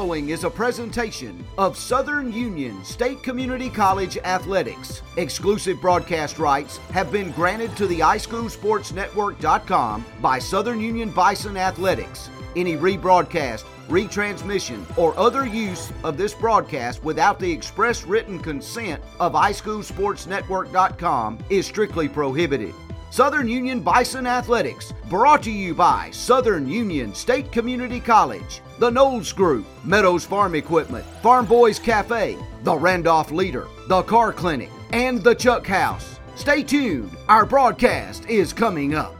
Following is a presentation of Southern Union State Community College Athletics. Exclusive broadcast rights have been granted to the iSchoolSportsNetwork.com by Southern Union Bison Athletics. Any rebroadcast, retransmission, or other use of this broadcast without the express written consent of iSchoolSportsNetwork.com is strictly prohibited. Southern Union Bison Athletics, brought to you by Southern Union State Community College, the Knowles Group, Meadows Farm Equipment, Farm Boys Cafe, the Randolph Leader, the Car Clinic, and the Chuck House. Stay tuned, our broadcast is coming up.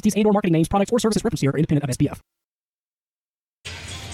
entities and or marketing names, products, or services referenced here are independent of SPF.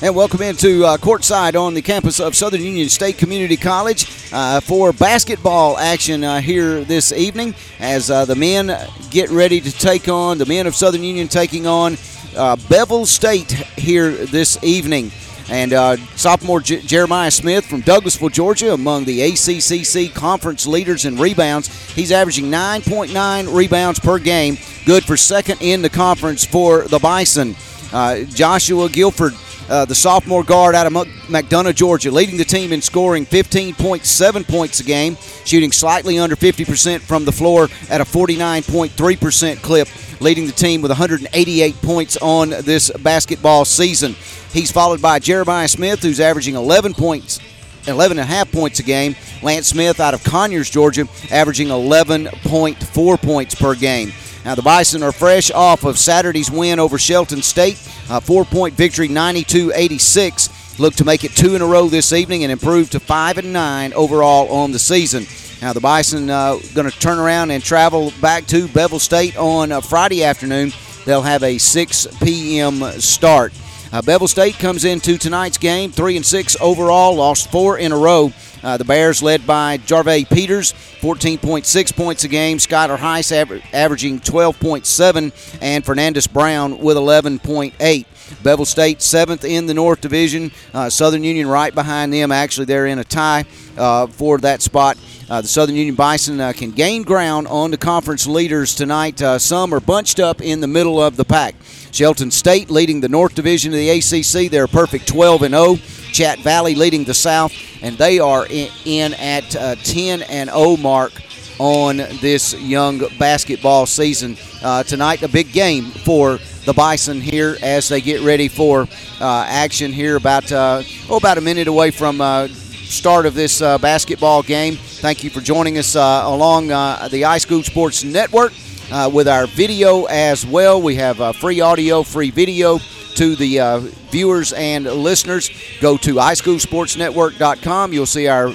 And welcome into uh, courtside on the campus of Southern Union State Community College uh, for basketball action uh, here this evening as uh, the men get ready to take on, the men of Southern Union taking on uh, Bevill State here this evening. And uh, sophomore J- Jeremiah Smith from Douglasville, Georgia, among the ACCC conference leaders in rebounds. He's averaging 9.9 rebounds per game, good for second in the conference for the Bison. Uh, Joshua Guilford, uh, the sophomore guard out of McDonough, Georgia, leading the team in scoring 15.7 points a game, shooting slightly under 50% from the floor at a 49.3% clip, leading the team with 188 points on this basketball season. He's followed by Jeremiah Smith, who's averaging 11 points. 11 and a half points a game. Lance Smith out of Conyers, Georgia, averaging 11.4 points per game. Now, the Bison are fresh off of Saturday's win over Shelton State, a four point victory, 92 86. Look to make it two in a row this evening and improve to 5 and 9 overall on the season. Now, the Bison uh, going to turn around and travel back to Bevill State on uh, Friday afternoon. They'll have a 6 p.m. start. Uh, Bevill State comes into tonight's game three and six overall, lost four in a row. Uh, the Bears led by Jarvey Peters, 14.6 points a game. Skylar Heiss aver- averaging 12.7, and Fernandez Brown with 11.8. Bevill State seventh in the North Division. Uh, Southern Union right behind them. Actually, they're in a tie uh, for that spot. Uh, the Southern Union Bison uh, can gain ground on the conference leaders tonight. Uh, some are bunched up in the middle of the pack. Shelton State leading the North Division of the ACC. They're a perfect 12 and 0. Chat Valley leading the South, and they are in, in at uh, 10 and 0 mark on this young basketball season. Uh, tonight, a big game for the Bison here as they get ready for uh, action here. About oh, about a minute away from start of this uh, basketball game. Thank you for joining us uh, along uh, the iSchool Sports Network with our video as well. We have free audio, free video to the uh, viewers and listeners. Go to iSchoolSportsNetwork.com. You'll see our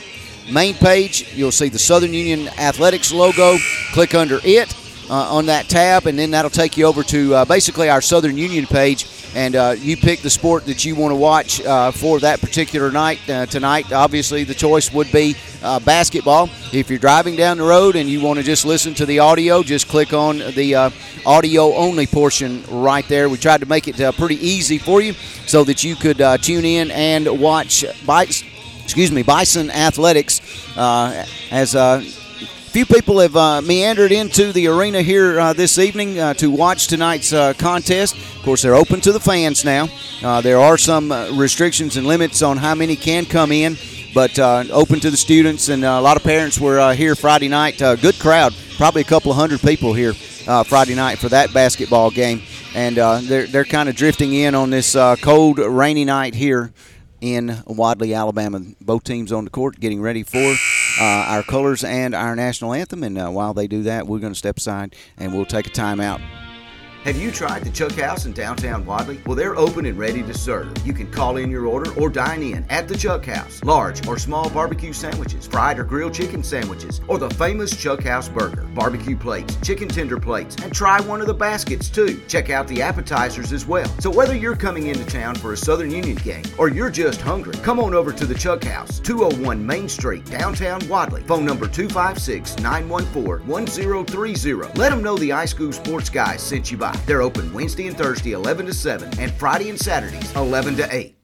main page. You'll see the Southern Union Athletics logo. Click under it uh, on that tab, and then that'll take you over to uh, basically our Southern Union page. And uh, you pick the sport that you want to watch uh, for that particular night uh, tonight. Obviously, the choice would be basketball. If you're driving down the road and you want to just listen to the audio, just click on the audio only portion right there. We tried to make it pretty easy for you so that you could tune in and watch. By, excuse me, Bison Athletics uh, as uh, few people have uh, meandered into the arena here uh, this evening uh, to watch tonight's uh, contest. Of course, they're open to the fans now. Uh, there are some uh, restrictions and limits on how many can come in, but open to the students. And a lot of parents were here Friday night. good crowd, probably a couple of hundred people here Friday night for that basketball game. And they're, they're kind of drifting in on this cold, rainy night here in Wadley, Alabama. Both teams on the court getting ready for uh, our colors and our national anthem. And uh, while they do that, we're going to step aside and we'll take a timeout. Have you tried the Chuck House in downtown Wadley? Well, they're open and ready to serve. You can call in your order or dine in at the Chuck House. Large or small barbecue sandwiches, fried or grilled chicken sandwiches, or the famous Chuck House burger, barbecue plates, chicken tender plates, and try one of the baskets too. Check out the appetizers as well. So whether you're coming into town for a Southern Union game or you're just hungry, come on over to the Chuck House, 201 Main Street, downtown Wadley. Phone number 256 914 1030. Let them know the iSchool Sports Guys sent you by. They're open Wednesday and Thursday 11 to 7 and Friday and Saturdays 11 to 8.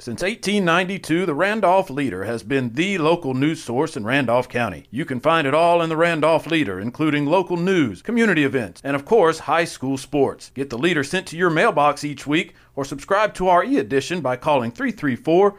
Since 1892, the Randolph Leader has been the local news source in Randolph County. You can find it all in the Randolph Leader, including local news, community events, and of course, high school sports. Get the Leader sent to your mailbox each week or subscribe to our e edition by calling 334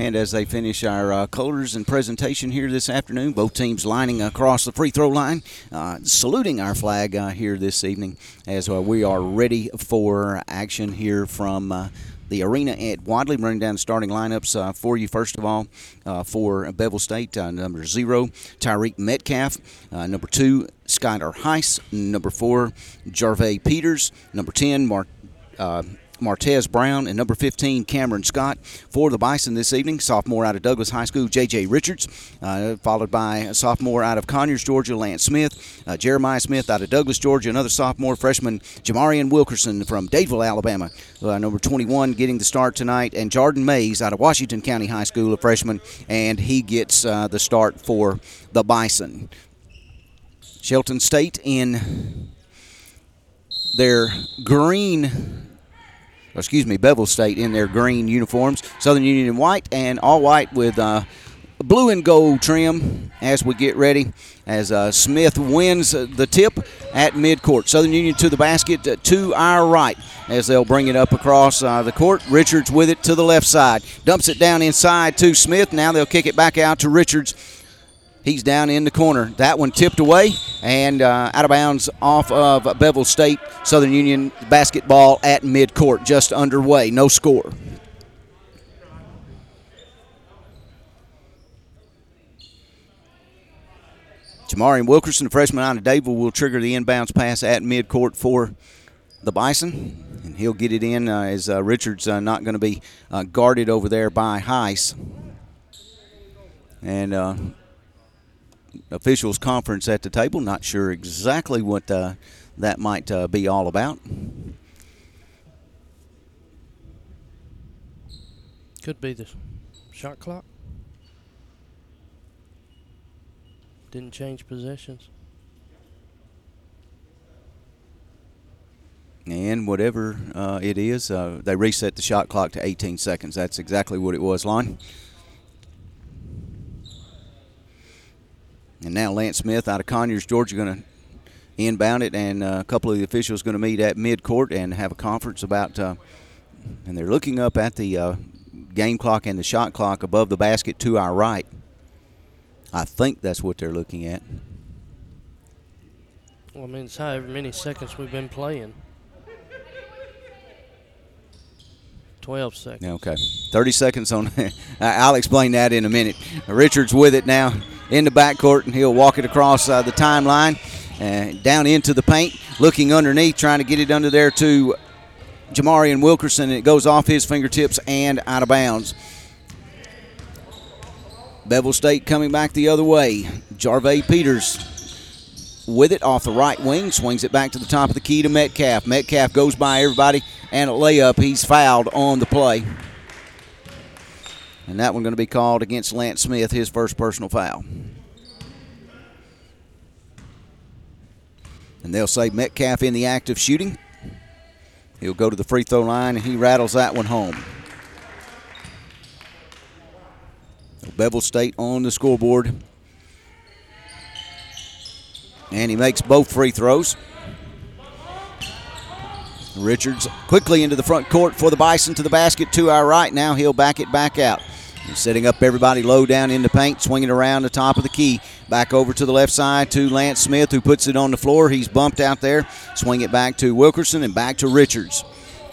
And as they finish our uh, colors and presentation here this afternoon, both teams lining across the free throw line, uh, saluting our flag uh, here this evening as uh, we are ready for action here from uh, the arena at Wadley. Running down the starting lineups uh, for you, first of all, uh, for Bevill State, uh, number zero, Tyreek Metcalf, number two, Skylar Heiss, number four, Jarvey Peters, number 10, Mark. Martez Brown, and number 15, Cameron Scott. For the Bison this evening, sophomore out of Douglas High School, J.J. Richards, uh, followed by a sophomore out of Conyers, Georgia, Lance Smith. Uh, Jeremiah Smith out of Douglas, Georgia, another sophomore freshman, Jamarian Wilkerson from Dadeville, Alabama, uh, number 21, getting the start tonight, and Jordan Mays out of Washington County High School, a freshman, and he gets uh, the start for the Bison. Shelton State in their green excuse me, Bevill State in their green uniforms. Southern Union in white and all white with uh, blue and gold trim as we get ready. As uh, Smith wins the tip at midcourt. Southern Union to the basket uh, to our right as they'll bring it up across uh, the court. Richards with it to the left side. Dumps it down inside to Smith. Now they'll kick it back out to Richards. He's down in the corner. That one tipped away and uh, out of bounds off of Bevill State. Southern Union basketball at midcourt, just underway. No score. Jamarian Wilkerson, the freshman out of Dadeville, will trigger the inbounds pass at midcourt for the Bison. And he'll get it in uh, as uh, Richards uh, not going to be uh, guarded over there by Heiss. And uh, officials conference at the table. Not sure exactly what uh, that might uh, be all about. Could be the shot clock. Didn't change possessions. And whatever uh, it is, uh, they reset the shot clock to 18 seconds. That's exactly what it was, Lon. And now Lance Smith out of Conyers, Georgia, going to inbound it, and uh, a couple of the officials going to meet at midcourt and have a conference about. Uh, and they're looking up at the uh, game clock and the shot clock above the basket to our right. I think that's what they're looking at. Well, I mean, it's however many seconds we've been playing. 12 seconds. Okay. 30 seconds on. I'll explain that in a minute. Richards with it now in the backcourt, and he'll walk it across uh, the timeline uh, down into the paint, looking underneath, trying to get it under there to Jamarian Wilkerson, and it goes off his fingertips and out of bounds. Bevill State coming back the other way. Jarvey Peters with it off the right wing, swings it back to the top of the key to Metcalf. Metcalf goes by everybody and a layup. He's fouled on the play. And that one going to be called against Lance Smith, his first personal foul. And they'll say Metcalf in the act of shooting. He'll go to the free throw line and he rattles that one home. Bevill State on the scoreboard. And he makes both free throws. Richards quickly into the front court for the Bison to the basket to our right. Now he'll back it back out. He's setting up everybody low down in the paint, swinging around the top of the key. Back over to the left side to Lance Smith, who puts it on the floor. He's bumped out there. Swing it back to Wilkerson and back to Richards.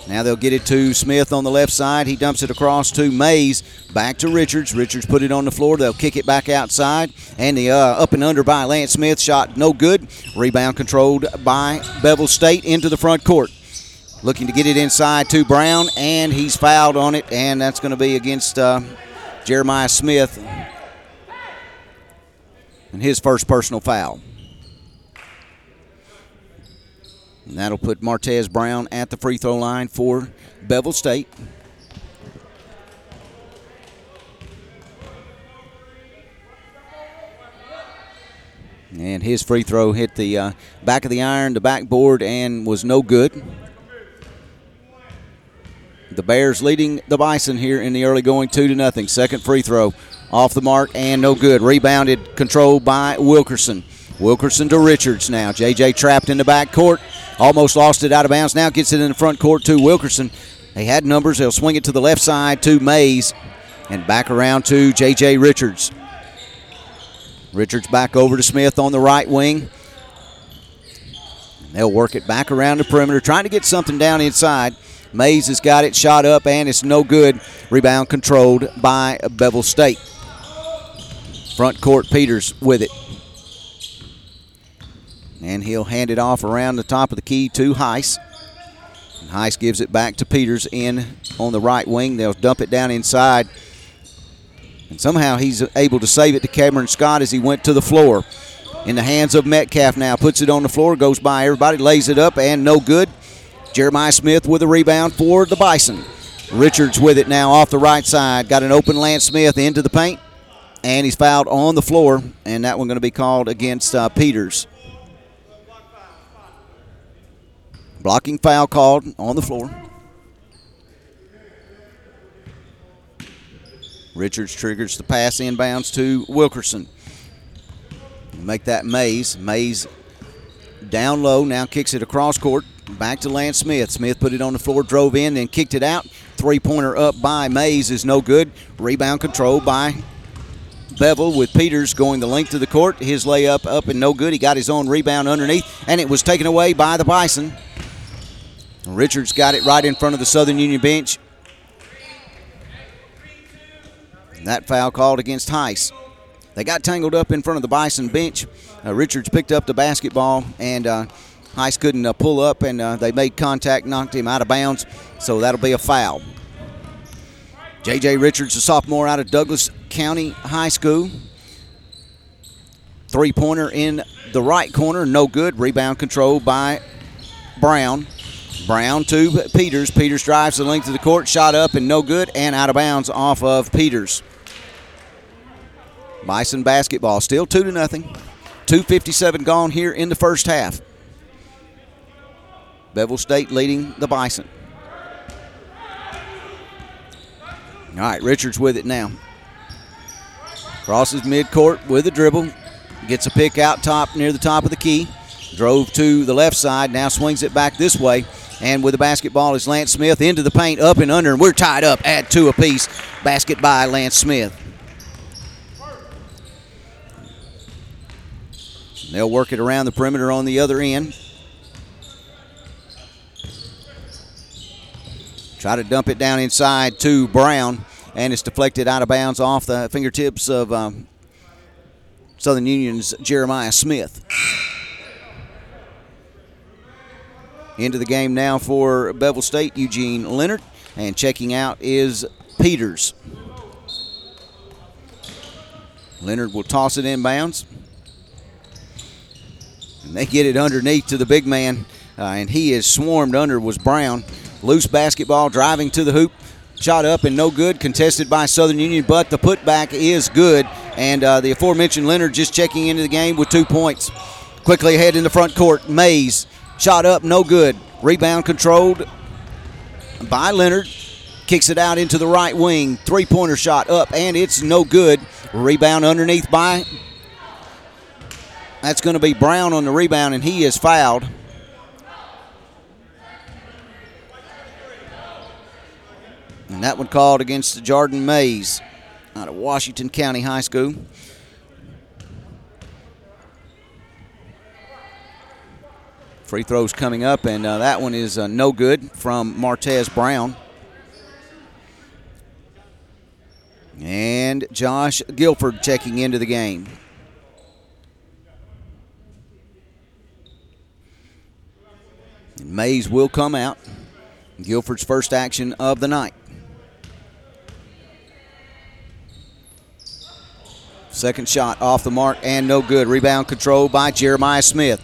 Now they'll get it to Smith on the left side. He dumps it across to Mays. Back to Richards. Richards put it on the floor. They'll kick it back outside. And the uh, up and under by Lance Smith shot no good. Rebound controlled by Bevill State into the front court. Looking to get it inside to Brown, and he's fouled on it, and that's going to be against uh, Jeremiah Smith and his first personal foul. And that'll put Martez Brown at the free throw line for Bevill State. And his free throw hit the uh, back of the iron, the backboard, and was no good. The Bears leading the Bison here in the early going two to nothing. Second free throw off the mark and no good. Rebounded, controlled by Wilkerson. Wilkerson to Richards now. JJ trapped in the back court. Almost lost it out of bounds. Now gets it in the front court to Wilkerson. They had numbers. They'll swing it to the left side to Mays and back around to JJ Richards. Richards back over to Smith on the right wing. They'll work it back around the perimeter, trying to get something down inside. Mays has got it shot up and it's no good. Rebound controlled by Bevill State. Front court Peters with it. And he'll hand it off around the top of the key to Heiss. And Heiss gives it back to Peters in on the right wing. They'll dump it down inside. And somehow he's able to save it to Cameron Scott as he went to the floor. In the hands of Metcalf now. Puts it on the floor, goes by everybody, lays it up, and no good. Jeremiah Smith with a rebound for the Bison. Richards with it now off the right side. Got an open Lance Smith into the paint, and he's fouled on the floor, and that one going to be called against uh, Peters. Blocking foul called on the floor. Richards triggers the pass inbounds to Wilkerson. Make that Mays. Mays down low, now kicks it across court. Back to Lance Smith. Smith put it on the floor, drove in, then kicked it out. Three pointer up by Mays is no good. Rebound control by Bevill with Peters going the length of the court. His layup up and no good. He got his own rebound underneath, and it was taken away by the Bison. Richards got it right in front of the Southern Union bench. And that foul called against Heiss. They got tangled up in front of the Bison bench. Uh, Richards picked up the basketball, and uh, couldn't uh, pull up, and uh, they made contact, knocked him out of bounds, so that'll be a foul. J.J. Richards, a sophomore out of Douglas County High School. Three pointer in the right corner, no good. Rebound controlled by Brown. Brown to Peters. Peters drives the length of the court, shot up and no good, and out of bounds off of Peters. Bison basketball still two to nothing. 257 gone here in the first half. Bevill State leading the Bison. All right, Richards with it now. Crosses midcourt with a dribble. Gets a pick out top near the top of the key. Drove to the left side. Now swings it back this way. And with the basketball is Lance Smith into the paint, up and under, and we're tied up at two apiece. Basket by Lance Smith. They'll work it around the perimeter on the other end. Try to dump it down inside to Brown, and it's deflected out of bounds off the fingertips of um, Southern Union's Jeremiah Smith. Into the game now for Bevill State, Eugene Leonard, and checking out is Peters. Leonard will toss it inbounds. And they get it underneath to the big man, uh, and he is swarmed under was Brown. Loose basketball driving to the hoop. Shot up and no good, contested by Southern Union, but the putback is good. And uh, the aforementioned Leonard just checking into the game with two points. Quickly ahead in the front court, Mays. Shot up, no good. Rebound controlled by Leonard. Kicks it out into the right wing. Three pointer shot up, and it's no good. Rebound underneath by. That's going to be Brown on the rebound, and he is fouled. And that one called against the Jordan Mays out of Washington County High School. Free throws coming up, and uh, that one is uh, no good from Martez Brown. And Josh Guilford checking into the game. Mays will come out. Guilford's first action of the night. Second shot off the mark and no good. Rebound controlled by Jeremiah Smith.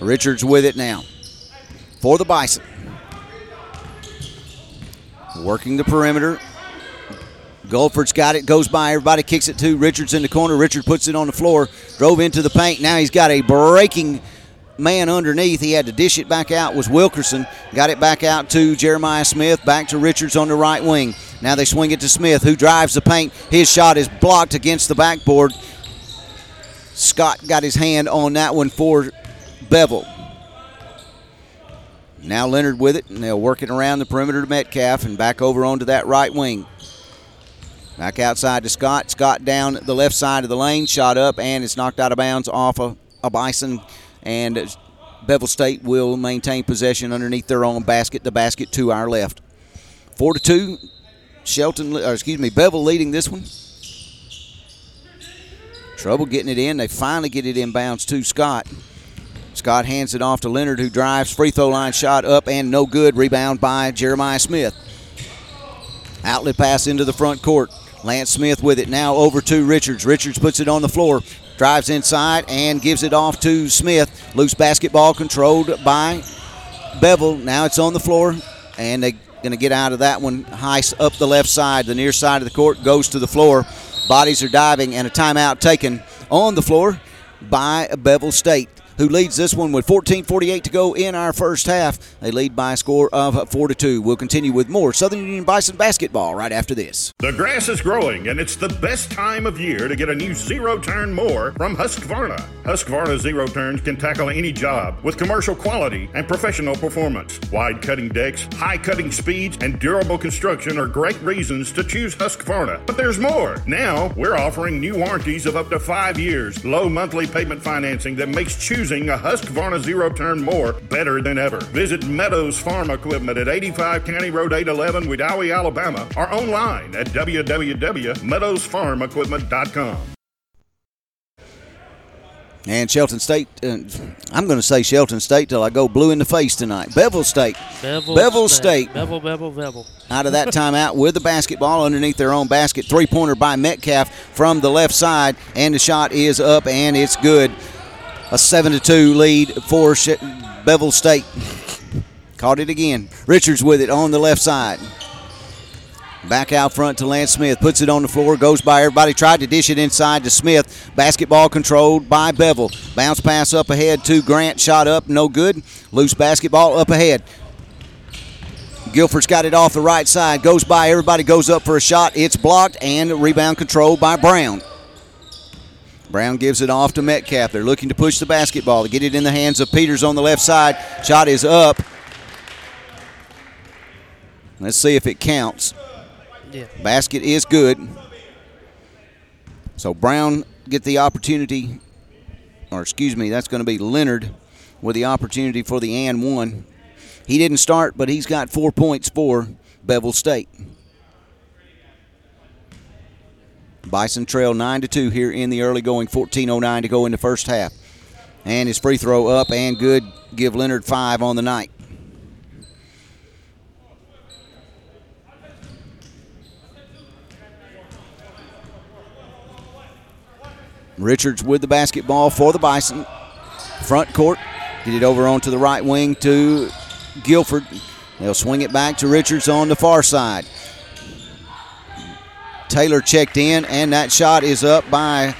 Richards with it now for the Bison. Working the perimeter. Guilford's got it, goes by, everybody kicks it to Richards in the corner. Richard puts it on the floor, drove into the paint. Now he's got a breaking man underneath. He had to dish it back out. Was Wilkerson got it back out to Jeremiah Smith, back to Richards on the right wing. Now they swing it to Smith, who drives the paint. His shot is blocked against the backboard. Scott got his hand on that one for Bevill. Now Leonard with it, and they'll work it around the perimeter to Metcalf and back over onto that right wing. Back outside to Scott. Scott down the left side of the lane, shot up, and it's knocked out of bounds off a, a Bison. And Bevill State will maintain possession underneath their own basket. The basket to our left. Four to two. Shelton, or excuse me, Bevill leading this one. Trouble getting it in. They finally get it inbounds to Scott. Scott hands it off to Leonard, who drives. Free throw line shot up and no good. Rebound by Jeremiah Smith. Outlet pass into the front court. Lance Smith with it now over to Richards. Richards puts it on the floor, drives inside and gives it off to Smith. Loose basketball controlled by Bevill. Now it's on the floor, and they're going to get out of that one. Heiss up the left side. The near side of the court goes to the floor. Bodies are diving, and a timeout taken on the floor by Bevill State who leads this one with 14:48 to go in our first half. They lead by a score of four to two. We'll continue with more Southern Union Bison basketball right after this. The grass is growing, and it's the best time of year to get a new zero turn mower from Husqvarna. Husqvarna zero turns can tackle any job with commercial quality and professional performance. Wide cutting decks, high cutting speeds, and durable construction are great reasons to choose Husqvarna. But there's more. Now we're offering new warranties of up to five years, low monthly payment financing that makes choosing using a Husqvarna zero turn mower better than ever. Visit Meadows Farm Equipment at 85 County Road 811, Wedowee, Alabama, or online at www.meadowsfarmequipment.com. And Shelton State, uh, I'm going to say Shelton State till I go blue in the face tonight. Bevill State. Bevill, Bevill State. Bevill, Bevill, Bevill. Out of that timeout with the basketball underneath their own basket. Three pointer by Metcalf from the left side. And the shot is up and it's good. A 7 to 2 lead for Bevill State. Caught it again. Richards with it on the left side. Back out front to Lance Smith. Puts it on the floor. Goes by everybody. Tried to dish it inside to Smith. Basketball controlled by Bevill. Bounce pass up ahead to Grant. Shot up. No good. Loose basketball up ahead. Guilford's got it off the right side. Goes by. Everybody goes up for a shot. It's blocked and rebound controlled by Brown. Brown gives it off to Metcalf. They're looking to push the basketball to get it in the hands of Peters on the left side. Shot is up. Let's see if it counts. Yeah. Basket is good. So Brown get the opportunity, or excuse me, that's going to be Leonard with the opportunity for the and one. He didn't start, but he's got four points for Bevill State. Bison trail 9 to 2 here in the early going, 14.09 to go in the first half. And his free throw up and good. Give Leonard five on the night. Richards with the basketball for the Bison. Front court. Get it over onto the right wing to Guilford. They'll swing it back to Richards on the far side. Taylor checked in, and that shot is up by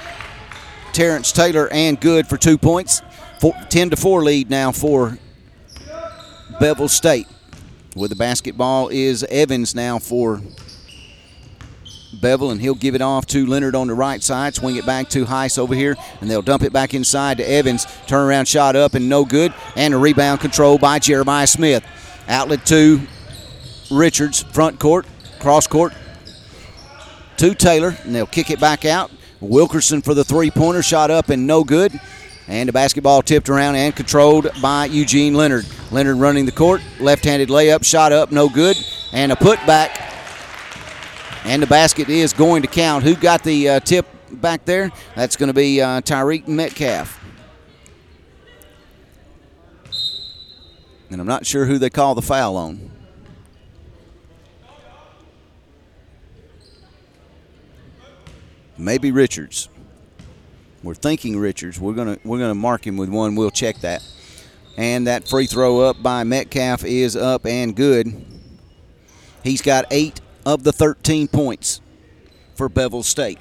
Terrence Taylor and good for two points. Four, 10 to 4 lead now for Bevill State. With the basketball is Evans now for Bevill, and he'll give it off to Leonard on the right side. Swing it back to Heiss over here, and they'll dump it back inside to Evans. Turnaround shot up and no good, and a rebound control by Jeremiah Smith. Outlet to Richards, front court, cross court to Taylor, and they'll kick it back out. Wilkerson for the three pointer, shot up and no good. And the basketball tipped around and controlled by Eugene Leonard. Leonard running the court, left handed layup, shot up, no good. And a putback. And the basket is going to count. Who got the uh, tip back there? That's going to be uh, Tyreek Metcalf. And I'm not sure who they call the foul on. Maybe Richards. We're thinking Richards. We're gonna we're gonna mark him with one. We'll check that. And that free throw up by Metcalf is up and good. He's got eight of the 13 points for Bevill State.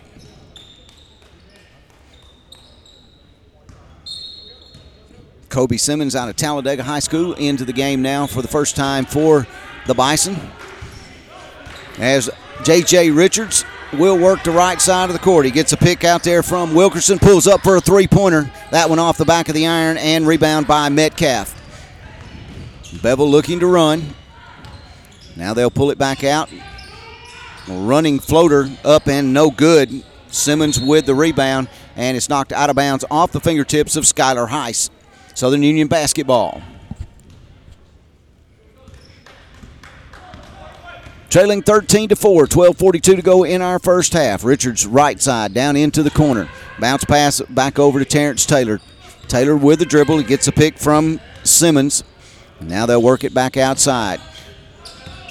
Kobe Simmons out of Talladega High School into the game now for the first time for the Bison. As J.J. Richards will work the right side of the court. He gets a pick out there from Wilkerson, pulls up for a three pointer. That one off the back of the iron and rebound by Metcalf. Bevill looking to run. Now they'll pull it back out. Running floater up and no good. Simmons with the rebound, and it's knocked out of bounds off the fingertips of Skylar Heiss. Southern Union basketball. Trailing 13 to 4, 12:42 to go in our first half. Richards right side down into the corner. Bounce pass back over to Terrence Taylor. Taylor with the dribble. He gets a pick from Simmons. Now they'll work it back outside.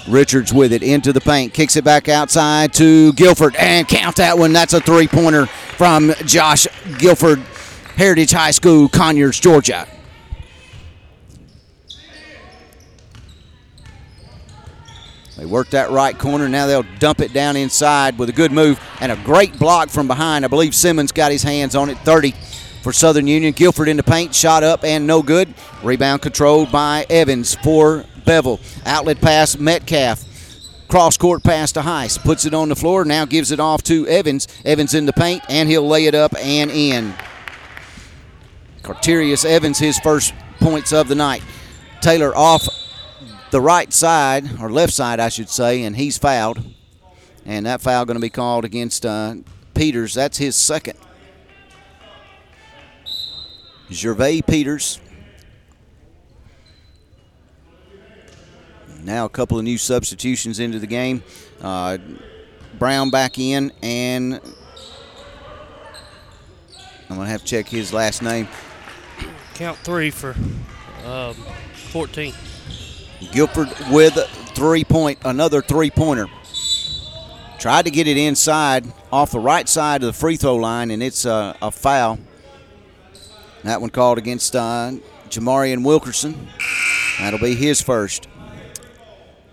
Richards with it into the paint, kicks it back outside to Guilford, and count that one. That's a three pointer from Josh Guilford, Heritage High School, Conyers, Georgia. They work that right corner. Now they'll dump it down inside with a good move and a great block from behind. I believe Simmons got his hands on it. 30 for Southern Union. Guilford in the paint, shot up and no good. Rebound controlled by Evans for Bevill. Outlet pass, Metcalf. Cross court pass to Heiss. Puts it on the floor. Now gives it off to Evans. Evans in the paint, and he'll lay it up and in. Carterius Evans, his first points of the night. Taylor off the right side, or left side, I should say, and he's fouled. And that foul going to be called against uh, Peters. That's his second. Gervais Peters. Now a couple of new substitutions into the game. Uh, Brown back in, and I'm going to have to check his last name. Count three for um, 14. Guilford with three point, another three pointer. Tried to get it inside off the right side of the free throw line, and it's a, a foul. That one called against uh, Jamarian Wilkerson. That'll be his first.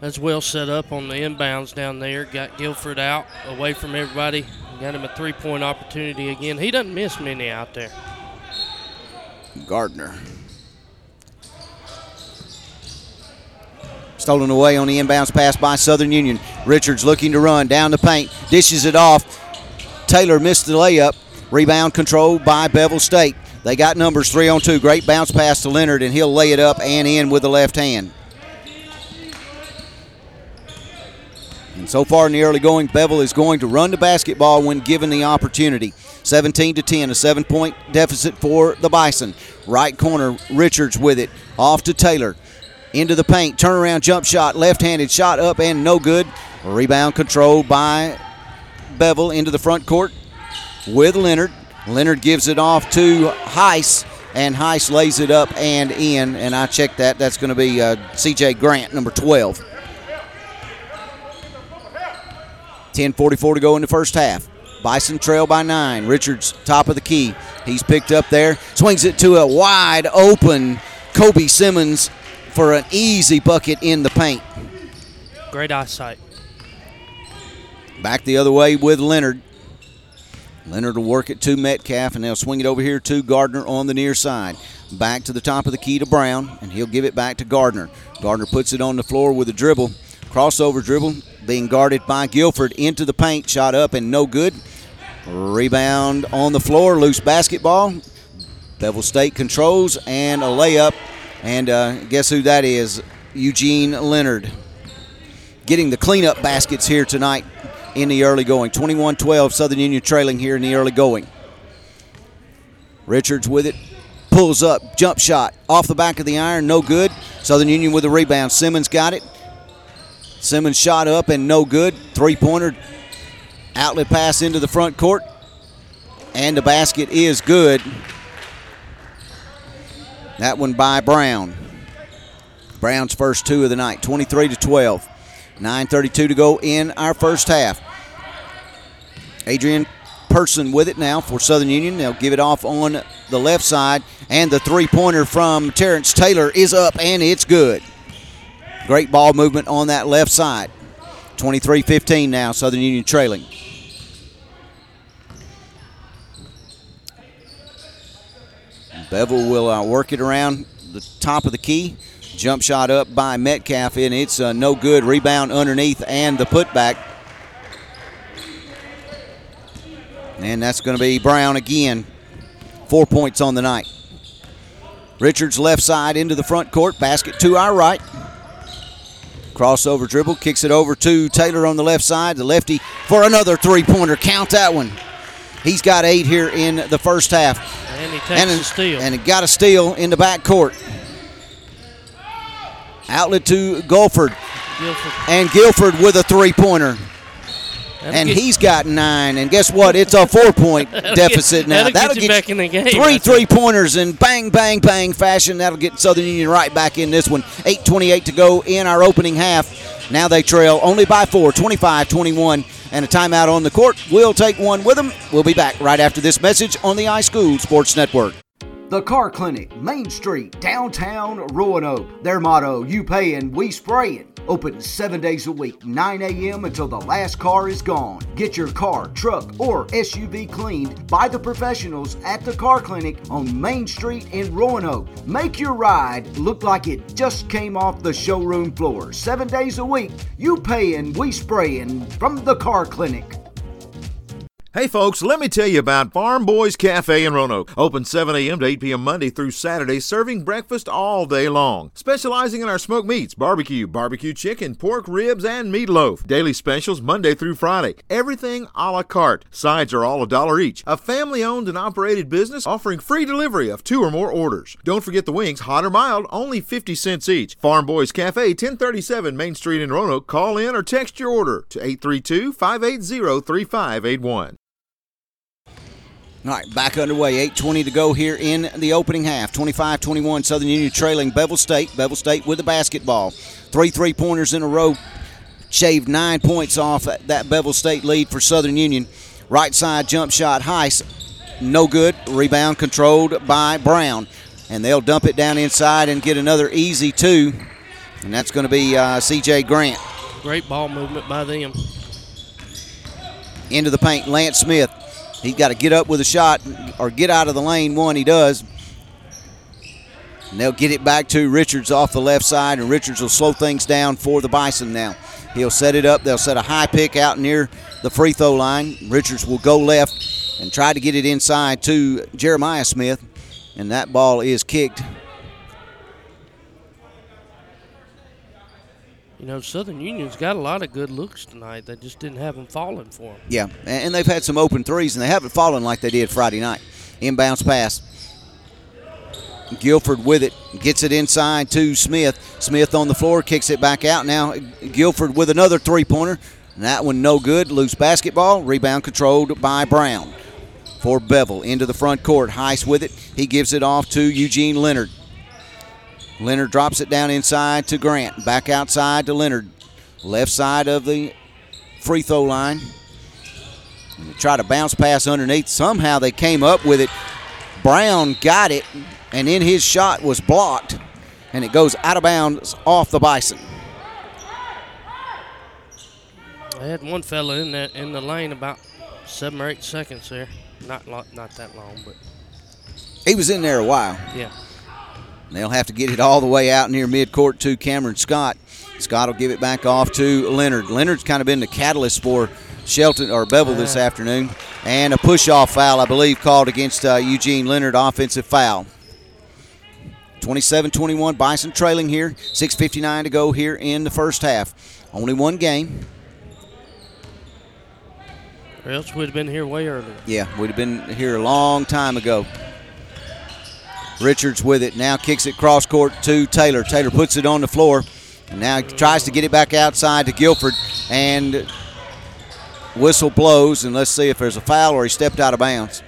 That's well set up on the inbounds down there. Got Guilford out, away from everybody. Got him a three point opportunity again. He doesn't miss many out there. Gardner. Stolen away on the inbounds pass by Southern Union. Richards looking to run down the paint, dishes it off. Taylor missed the layup. Rebound controlled by Bevill State. They got numbers three on two. Great bounce pass to Leonard, and he'll lay it up and in with the left hand. And so far in the early going, Bevill is going to run the basketball when given the opportunity. 17 to 10, a seven point deficit for the Bison. Right corner, Richards with it. Off to Taylor. Into the paint. Turnaround jump shot. Left handed shot up and no good. Rebound controlled by Bevill into the front court with Leonard. Leonard gives it off to Heiss, and Heiss lays it up and in. And I checked that. That's going to be uh, CJ Grant, number 12. 10.44 to go in the first half. Bison trail by nine. Richards, top of the key. He's picked up there. Swings it to a wide open Kobe Simmons for an easy bucket in the paint. Great eyesight. Back the other way with Leonard. Leonard will work it to Metcalf, and they'll swing it over here to Gardner on the near side. Back to the top of the key to Brown, and he'll give it back to Gardner. Gardner puts it on the floor with a dribble. Crossover dribble being guarded by Guilford into the paint. Shot up and no good. Rebound on the floor, loose basketball. Bevill State controls and a layup. And uh, guess who that is? Eugene Leonard. Getting the cleanup baskets here tonight in the early going. 21 12, Southern Union trailing here in the early going. Richards with it, pulls up, jump shot off the back of the iron, no good. Southern Union with a rebound. Simmons got it. Simmons shot up and no good. Three pointer, outlet pass into the front court, and the basket is good. That one by Brown. Brown's first two of the night, 23 to 12. 9.32 to go in our first half. Adrian Person with it now for Southern Union. They'll give it off on the left side, and the three pointer from Terrence Taylor is up, and it's good. Great ball movement on that left side. 23 15 now, Southern Union trailing. Bevill will uh, work it around the top of the key. Jump shot up by Metcalf, and it's uh, no good. Rebound underneath and the putback. And that's going to be Brown again. Four points on the night. Richards left side into the front court. Basket to our right. Crossover dribble. Kicks it over to Taylor on the left side. The lefty for another three pointer. Count that one. He's got eight here in the first half. And he takes and, a steal. And he got a steal in the back court. Outlet to Gulford. Guilford. And Guilford with a three pointer. And get- he's got nine. And guess what? It's a four point deficit now. that'll get you back in the game, Three three pointers in bang, bang, bang fashion. That'll get Southern Union right back in this one. 8.28 to go in our opening half. Now they trail only by four, 25 21. And a timeout on the court. We'll take one with them. We'll be back right after this message on the iSchool Sports Network. The Car Clinic, Main Street, downtown Roanoke. Their motto, you paying, we spraying. Open seven days a week, 9 a.m. until the last car is gone. Get your car, truck, or SUV cleaned by the professionals at the Car Clinic on Main Street in Roanoke. Make your ride look like it just came off the showroom floor. Seven days a week, you paying, we spraying from the Car Clinic. Hey folks, let me tell you about Farm Boys Cafe in Roanoke. Open 7 a.m. to 8 p.m. Monday through Saturday, serving breakfast all day long. Specializing in our smoked meats, barbecue, barbecue chicken, pork ribs, and meatloaf. Daily specials Monday through Friday. Everything a la carte. Sides are all a dollar each. A family owned and operated business offering free delivery of two or more orders. Don't forget the wings, hot or mild, only 50 cents each. Farm Boys Cafe, 1037 Main Street in Roanoke. Call in or text your order to 832 580 3581. All right, back underway. 8.20 to go here in the opening half. 25 21, Southern Union trailing Bevill State. Bevill State with the basketball. Three three pointers in a row. Shaved nine points off that Bevill State lead for Southern Union. Right side jump shot, Heiss. No good. Rebound controlled by Brown. And they'll dump it down inside and get another easy two. And that's going to be uh, CJ Grant. Great ball movement by them. into the paint. Lance Smith. He's got to get up with a shot or get out of the lane. One, he does. And they'll get it back to Richards off the left side, and Richards will slow things down for the Bison now. He'll set it up. They'll set a high pick out near the free throw line. Richards will go left and try to get it inside to Jeremiah Smith, and that ball is kicked. You know, Southern Union's got a lot of good looks tonight. They just didn't have them falling for them. Yeah, and they've had some open threes, and they haven't fallen like they did Friday night. Inbounds pass. Guilford with it, gets it inside to Smith. Smith on the floor, kicks it back out. Now Guilford with another three pointer. That one no good. Loose basketball. Rebound controlled by Brown. For Bevill into the front court. Heiss with it. He gives it off to Eugene Leonard. Leonard drops it down inside to Grant. Back outside to Leonard. Left side of the free throw line. And they try to bounce pass underneath. Somehow they came up with it. Brown got it, and then his shot was blocked. and it goes out of bounds off the Bison. I had one fella in that in the lane about seven or eight seconds there. Not lo- not that long, but He was in there a while. yeah. They'll have to get it all the way out near midcourt to Cameron Scott. Scott will give it back off to Leonard. Leonard's kind of been the catalyst for Shelton or Bevill this afternoon. And a push off foul, I believe, called against uh, Eugene Leonard, offensive foul. 27 21, Bison trailing here. 6.59 to go here in the first half. Only one game. Or else we'd have been here way earlier. Yeah, we'd have been here a long time ago. Richards with it now kicks it cross court to Taylor. Taylor puts it on the floor and now tries to get it back outside to Guilford and whistle blows and let's see if there's a foul or he stepped out of bounds.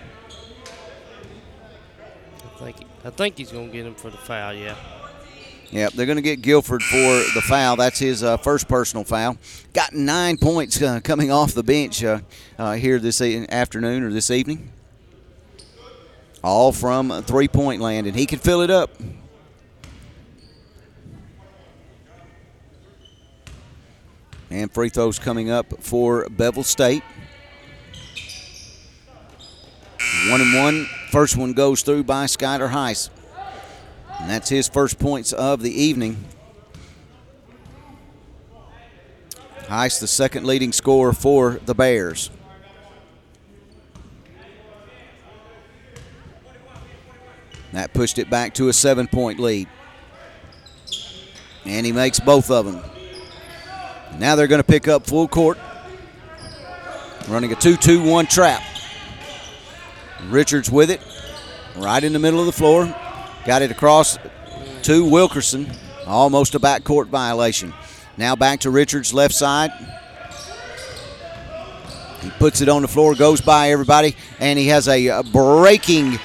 I think I think he's gonna get him for the foul. Yeah. Yep, they're going to get Guilford for the foul. That's his uh, first personal foul. Got nine points uh, coming off the bench uh, uh, here this e- afternoon or this evening. All from three point land, and he can fill it up. And free throws coming up for Bevill State. One and one. First one goes through by Skyler Heiss. And that's his first points of the evening. Heiss, the second leading scorer for the Bears. That pushed it back to a seven point lead. And he makes both of them. Now they're going to pick up full court. Running a 2 2 1 trap. Richards with it, right in the middle of the floor. Got it across to Wilkerson. Almost a backcourt violation. Now back to Richards, left side. He puts it on the floor, goes by everybody, and he has a, breaking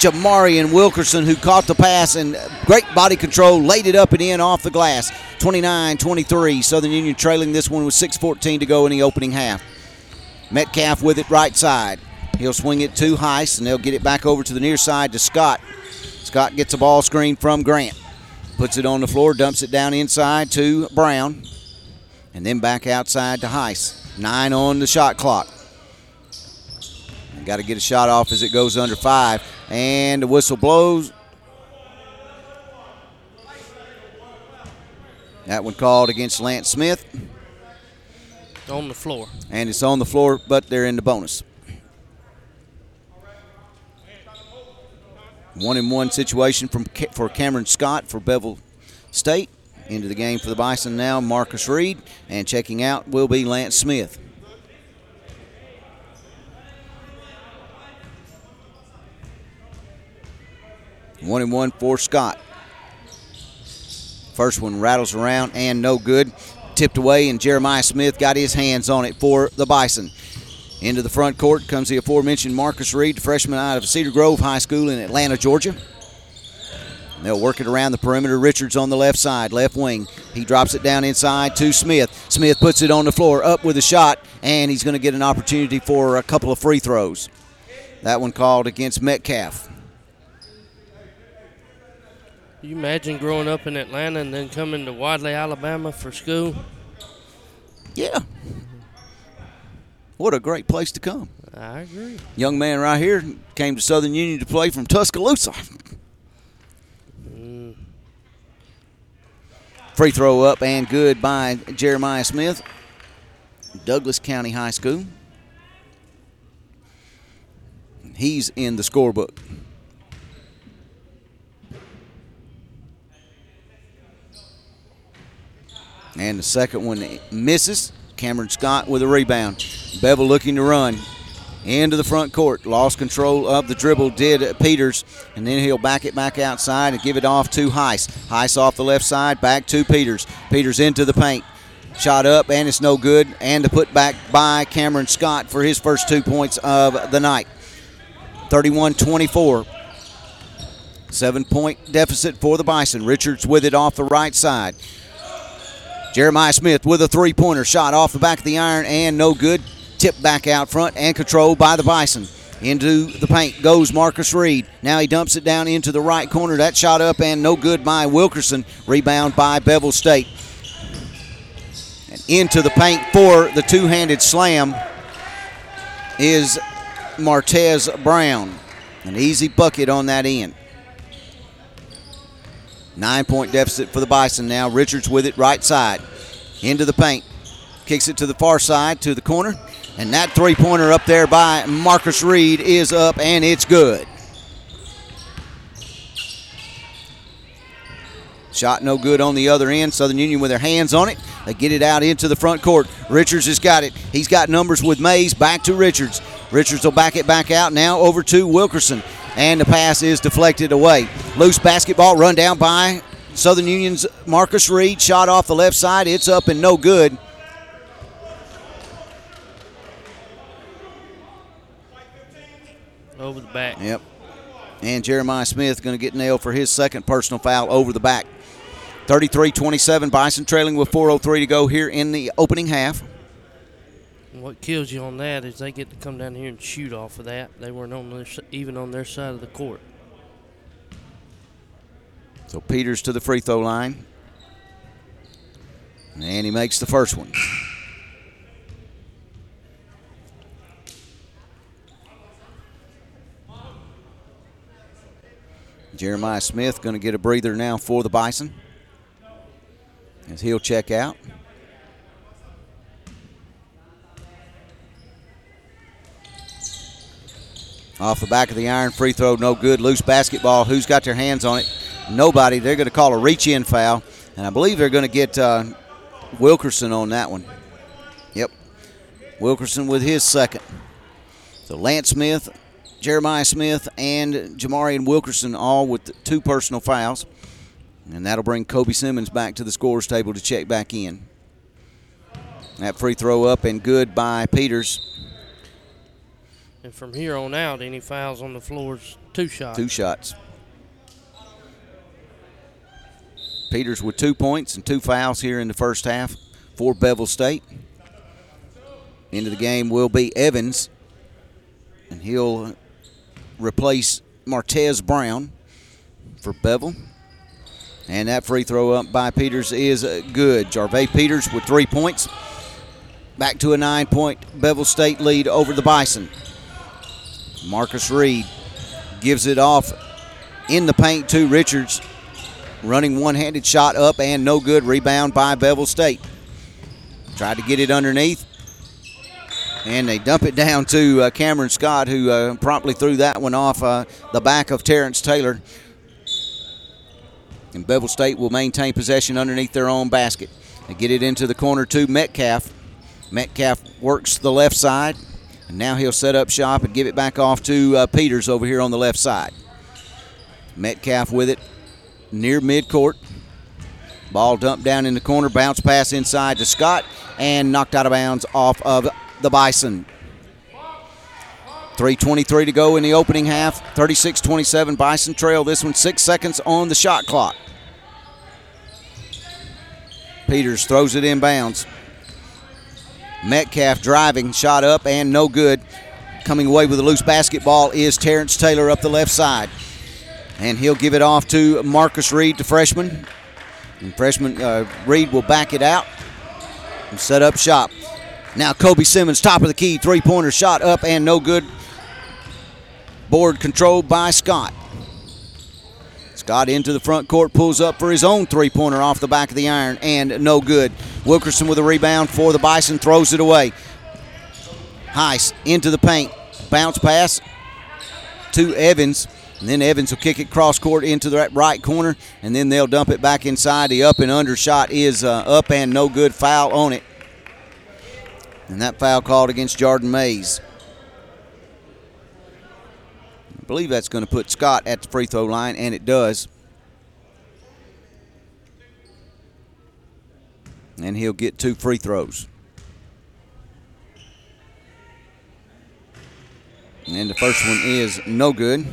Jamarian Wilkerson who caught the pass and great body control, laid it up and in off the glass. 29 23. Southern Union trailing this one with 6.14 to go in the opening half. Metcalf with it right side. He'll swing it to Heiss, and they'll get it back over to the near side to Scott. Scott gets a ball screen from Grant. Puts it on the floor, dumps it down inside to Brown, and then back outside to Heiss. Nine on the shot clock. Got to get a shot off as it goes under five. And the whistle blows. That one called against Lance Smith. On the floor. And it's on the floor, but they're in the bonus. One and one situation from for Cameron Scott for Bevill State. Into the game for the Bison now, Marcus Reed, and checking out will be Lance Smith. One and one for Scott. First one rattles around and no good. Tipped away, and Jeremiah Smith got his hands on it for the Bison. Into the front court comes the aforementioned Marcus Reed, freshman out of Cedar Grove High School in Atlanta, Georgia. They'll work it around the perimeter. Richards on the left side, left wing. He drops it down inside to Smith. Smith puts it on the floor, up with a shot, and he's going to get an opportunity for a couple of free throws. That one called against Metcalf. You imagine growing up in Atlanta and then coming to Wadley, Alabama for school? Yeah. What a great place to come. I agree. Young man right here came to Southern Union to play from Tuscaloosa. Mm. Free throw up and good by Jeremiah Smith, Douglas County High School. He's in the scorebook. And the second one misses. Cameron Scott with a rebound. Bevill looking to run into the front court. Lost control of the dribble, did Peters, and then he'll back it back outside and give it off to Heiss. Heiss off the left side, back to Peters. Peters into the paint. Shot up, and it's no good. And to put back by Cameron Scott for his first two points of the night. 31 24. Seven point deficit for the Bison. Richards with it off the right side. Jeremiah Smith with a three pointer shot off the back of the iron and no good. Tip back out front and controlled by the Bison. Into the paint goes Marcus Reed. Now he dumps it down into the right corner. That shot up and no good by Wilkerson. Rebound by Bevill State. And into the paint for the two handed slam is Martez Brown. An easy bucket on that end. Nine point deficit for the Bison now. Richards with it right side. Into the paint. Kicks it to the far side to the corner. And that three pointer up there by Marcus Reed is up and it's good. Shot no good on the other end. Southern Union with their hands on it. They get it out into the front court. Richards has got it. He's got numbers with Mays. Back to Richards. Richards will back it back out now over to Wilkerson. And the pass is deflected away. Loose basketball run down by Southern Union's Marcus Reed. Shot off the left side. It's up and no good. Over the back. Yep. And Jeremiah Smith going to get nailed for his second personal foul over the back. 33 27, Bison trailing with 4.03 to go here in the opening half. What kills you on that is they get to come down here and shoot off of that. They weren't on their, even on their side of the court. So Peters to the free throw line. And he makes the first one. Jeremiah Smith going to get a breather now for the Bison as he'll check out. Off the back of the iron, free throw, no good. Loose basketball. Who's got their hands on it? Nobody. They're going to call a reach in foul, and I believe they're going to get uh, Wilkerson on that one. Yep. Wilkerson with his second. So Lance Smith, Jeremiah Smith, and Jamarian Wilkerson all with two personal fouls. And that'll bring Kobe Simmons back to the scorers table to check back in. That free throw up and good by Peters. And from here on out, any fouls on the floors, two shots. Two shots. Peters with two points and two fouls here in the first half for Bevill State. Into the game will be Evans, and he'll replace Martez Brown for Bevill. And that free throw up by Peters is good. Jarvey Peters with three points. Back to a nine point Bevill State lead over the Bison. Marcus Reed gives it off in the paint to Richards. Running one handed shot up and no good. Rebound by Bevill State. Tried to get it underneath. And they dump it down to uh, Cameron Scott, who uh, promptly threw that one off uh, the back of Terrence Taylor. And Bevill State will maintain possession underneath their own basket. They get it into the corner to Metcalf. Metcalf works the left side. And now he'll set up shop and give it back off to uh, Peters over here on the left side. Metcalf with it near midcourt. Ball dumped down in the corner, bounce pass inside to Scott, and knocked out of bounds off of the Bison. 3.23 to go in the opening half. 36 27 Bison trail. This one six seconds on the shot clock. Peters throws it in bounds. Metcalf driving, shot up and no good. Coming away with a loose basketball is Terrence Taylor up the left side. And he'll give it off to Marcus Reed, the freshman. And freshman uh, Reed will back it out and set up shop. Now Kobe Simmons, top of the key, three pointer shot up and no good. Board controlled by Scott. Scott into the front court, pulls up for his own three pointer off the back of the iron and no good. Wilkerson with a rebound for the Bison, throws it away. Heiss into the paint, bounce pass to Evans. And then Evans will kick it cross court into the right corner, and then they'll dump it back inside. The up and under shot is uh, up and no good. Foul on it. And that foul called against Jordan Mays. I believe that's going to put Scott at the free throw line, and it does. And he'll get two free throws. And the first one is no good.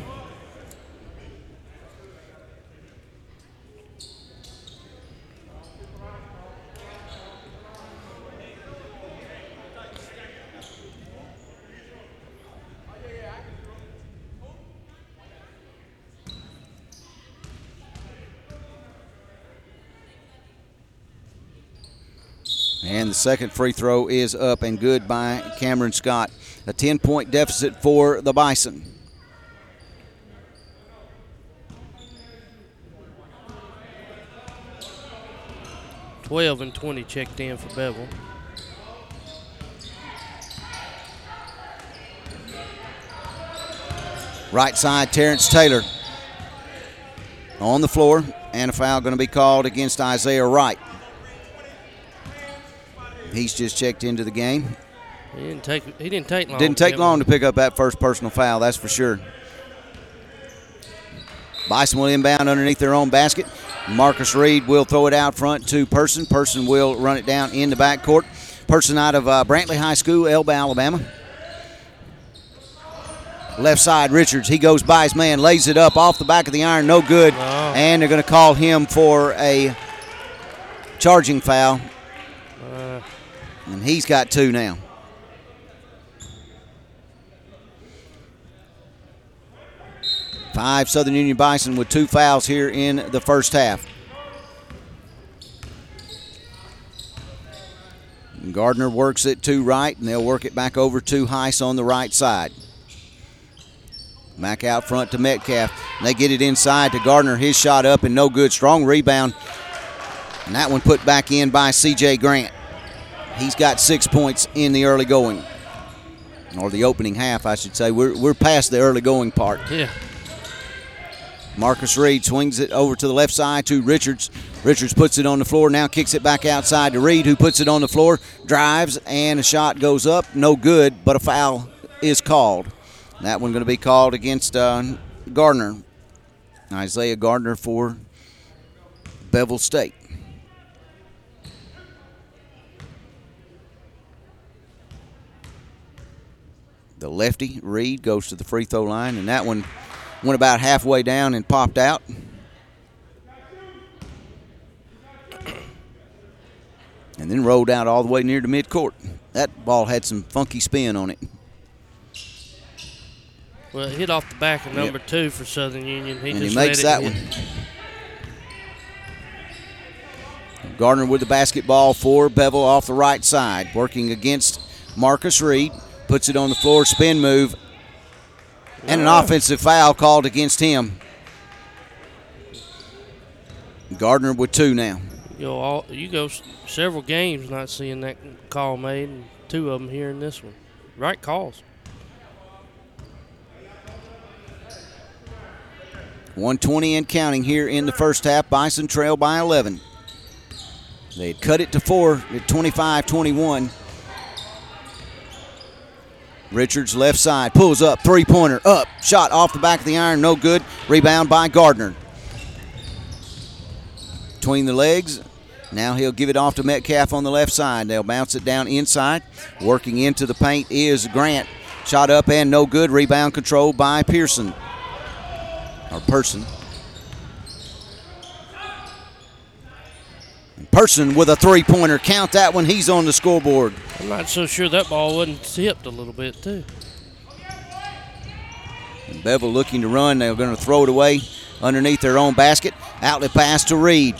And the second free throw is up and good by Cameron Scott. A 10 point deficit for the Bison. Twelve and twenty checked in for Bevill. Right side, Terrence Taylor on the floor, and a foul going to be called against Isaiah Wright. He's just checked into the game. He didn't take. He didn't take long. Didn't take long to pick up that first personal foul. That's for sure. Bison will inbound underneath their own basket. Marcus Reed will throw it out front to Person. Person will run it down in the backcourt. Person out of uh, Brantley High School, Elba, Alabama. Left side, Richards. He goes by his man, lays it up off the back of the iron, no good. Oh. And they're going to call him for a charging foul. And he's got two now. Five Southern Union Bison with two fouls here in the first half. Gardner works it to right, and they'll work it back over to Heiss on the right side. Back out front to Metcalf. They get it inside to Gardner. His shot up and no good. Strong rebound. And that one put back in by CJ Grant. He's got six points in the early going, or the opening half, I should say. We're, we're past the early going part. yeah. Marcus Reed swings it over to the left side to Richards. Richards puts it on the floor, now kicks it back outside to Reed, who puts it on the floor, drives, and a shot goes up. No good, but a foul is called. That one going to be called against uh, Gardner. Isaiah Gardner for Bevill State. The lefty, Reed, goes to the free throw line, and that one went about halfway down and popped out. And then rolled out all the way near the midcourt. That ball had some funky spin on it. Well, it hit off the back of number two for Southern Union. He and just he makes that it one. hit. Gardner with the basketball for Bevill off the right side, working against Marcus Reed. Puts it on the floor, spin move, and an offensive foul called against him. Gardner with two now. You go, all, you go several games not seeing that call made, and two of them here in this one. Right calls. 120 and counting here in the first half. Bison trail by 11. They had cut it to four at 25 21. Richards left side pulls up, three pointer up, shot off the back of the iron, no good. Rebound by Gardner. Between the legs. Now he'll give it off to Metcalf on the left side. They'll bounce it down inside. Working into the paint is Grant. Shot up and no good. Rebound controlled by Pearson or person. Person with a three pointer. Count that one. He's on the scoreboard. I'm not so sure that ball wasn't tipped a little bit too. And Bevill looking to run. They're going to throw it away underneath their own basket. Outlet pass to Reed.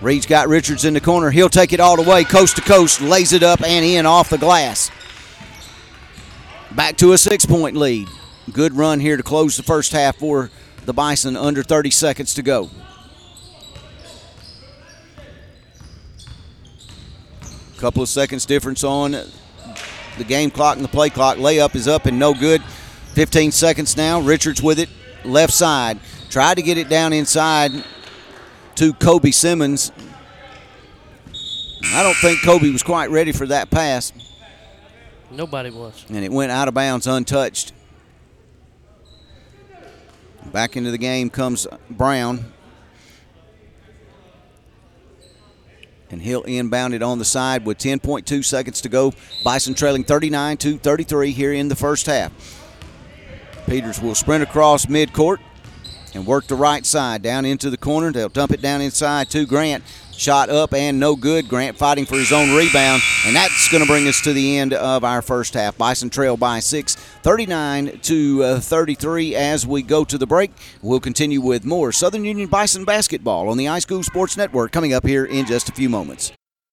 Reed's got Richards in the corner. He'll take it all the way, coast to coast, lays it up and in off the glass. Back to a six point lead. Good run here to close the first half for the Bison, under 30 seconds to go. Couple of seconds difference on the game clock and the play clock. Layup is up and no good. 15 seconds now. Richards with it, left side. Tried to get it down inside to Kobe Simmons. I don't think Kobe was quite ready for that pass, Nobody was. and it went out of bounds untouched. Back into the game comes Brown. And he'll inbound it on the side with 10.2 seconds to go. Bison trailing 39 to 33 here in the first half. Peters will sprint across midcourt and work the right side down into the corner. They'll dump it down inside to Grant. Shot up and no good. Grant fighting for his own rebound. And that's going to bring us to the end of our first half. Bison trail by six, 39 to uh, 33 as we go to the break. We'll continue with more Southern Union Bison basketball on the iSchool Sports Network coming up here in just a few moments.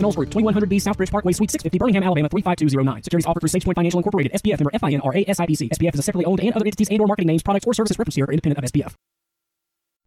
Knowles Group, 2100B Southbridge Parkway, Suite 650, Birmingham, Alabama 35209. Securities offered through SagePoint Financial Incorporated, SPF member FINRA SIPC. SPF is a separately owned and other entities and/or marketing names, products, or services referenced here are independent of SPF.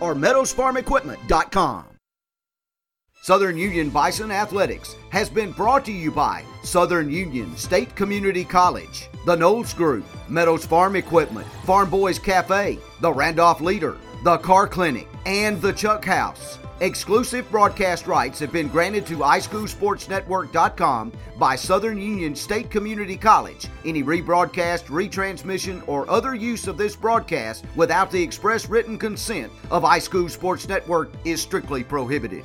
or meadowsfarmequipment.com. Southern Union Bison Athletics has been brought to you by Southern Union State Community College, the Knowles Group, Meadows Farm Equipment, Farm Boys Cafe, the Randolph Leader, the Car Clinic, and the Chuck House. Exclusive broadcast rights have been granted to iSchoolSportsNetwork.com by Southern Union State Community College. Any rebroadcast, retransmission, or other use of this broadcast without the express written consent of iSchool Sports Network is strictly prohibited.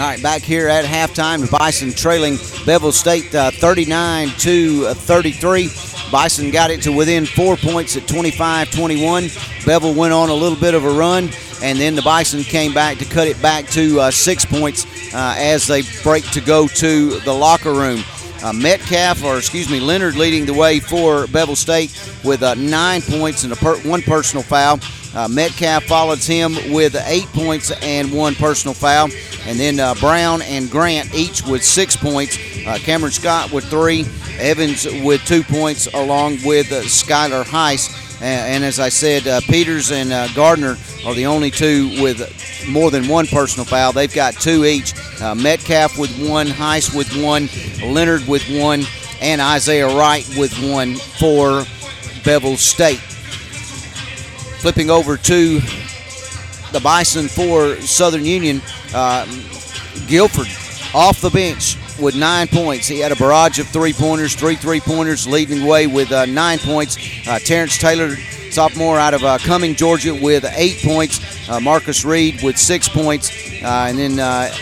All right, back here at halftime, the Bison trailing Bevill State uh, 39 to 33. Bison got it to within four points at 25-21. Bevill went on a little bit of a run, and then the Bison came back to cut it back to uh, six points uh, as they break to go to the locker room. Uh, Metcalf, or excuse me, Leonard leading the way for Bevill State with uh, nine points and a per- one personal foul. Uh, Metcalf follows him with eight points and one personal foul. And then uh, Brown and Grant each with six points. Uh, Cameron Scott with three. Evans with two points, along with uh, Skylar Heiss. And, as I said, uh, Peters and uh, Gardner are the only two with more than one personal foul. They've got two each. Uh, Metcalf with one, Heiss with one, Leonard with one, and Isaiah Wright with one for Bevill State. Flipping over to the Bison for Southern Union, uh, Guilford off the bench with nine points. He had a barrage of three pointers, three three pointers, leading the way with uh, nine points. Uh, Terrence Taylor, sophomore out of uh, Cumming, Georgia, with eight points. Uh, Marcus Reed with six points, uh, and then uh,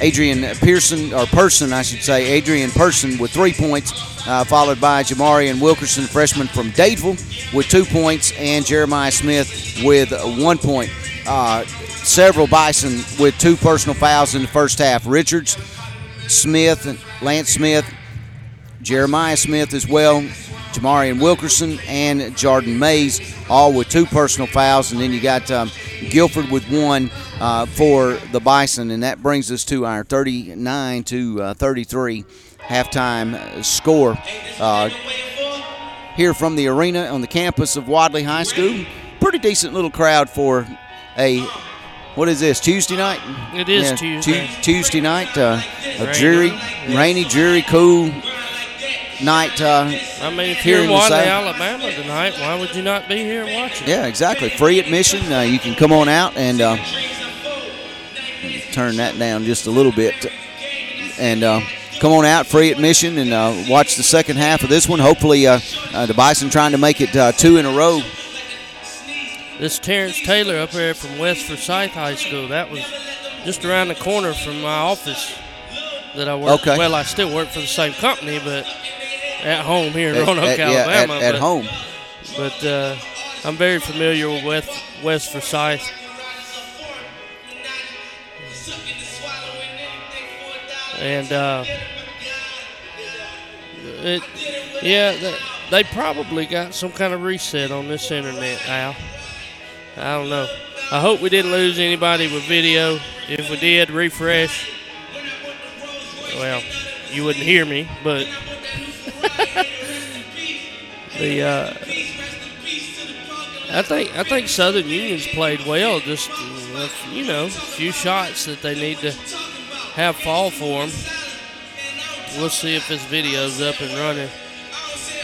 Adrian Pearson or Person, I should say, Adrian Person with three points. followed by Jamarian Wilkerson, freshman from Dadeville, with two points, and Jeremiah Smith with one point. several Bison with two personal fouls in the first half. Richards, Smith, and Lance Smith, Jeremiah Smith as well, Jamarian Wilkerson, and Jordan Mays, all with two personal fouls. And then you got um, Guilford with one uh, for the Bison. And that brings us to our 39 to uh, 33 halftime score. Uh, here from the arena on the campus of Wadley High School. Pretty decent little crowd for a what is this Tuesday night? It is yeah, Tuesday. Tu- Tuesday night, uh, a dreary, rainy, dreary, cool night. Uh, I mean, if you're in Wadley, Alabama tonight, why would you not be here watching? Yeah, exactly. Free admission. Uh, you can come on out and uh, turn that down just a little bit, and uh, come on out, free admission, and uh, watch the second half of this one. Hopefully, the Bison trying to make it two in a row this Terrence Taylor up here from West Forsyth High School. That was just around the corner from my office that I work. Okay. Well, I still work for the same company, but at home here in at, Roanoke, at, Alabama. Yeah, at, at home. But uh, I'm very familiar with West, West Forsyth. and uh, it, yeah, they, probably got some kind of reset on this internet now. I don't know. I hope we didn't lose anybody with video. If we did, refresh. Well, you wouldn't hear me, but the uh, I think I think Southern Union's played well. Just you know, a few shots that they need to have fall for them. We'll see if this video's up and running.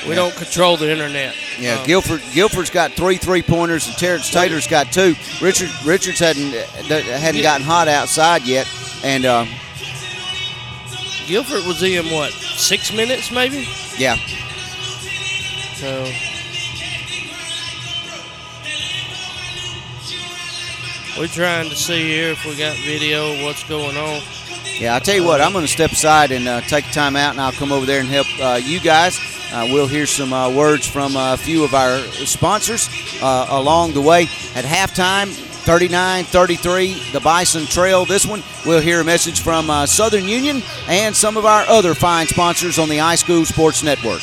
We don't control the internet. Yeah, Um, Guilford Guilford's got three three pointers and Terrence Taylor's got two. Richard Richards hadn't uh, hadn't gotten hot outside yet, and uh, Guilford was in what six minutes maybe. yeah, So we're trying to see here if we got video of what's going on. Yeah. I'll tell you what, I'm going to step aside and uh, take time out, and I'll come over there and help uh, you guys. Uh, we'll hear some uh, words from a few of our sponsors uh, along the way. At halftime, 39 33, the Bison Trail. This one, we'll hear a message from uh, Southern Union and some of our other fine sponsors on the iSchool Sports Network.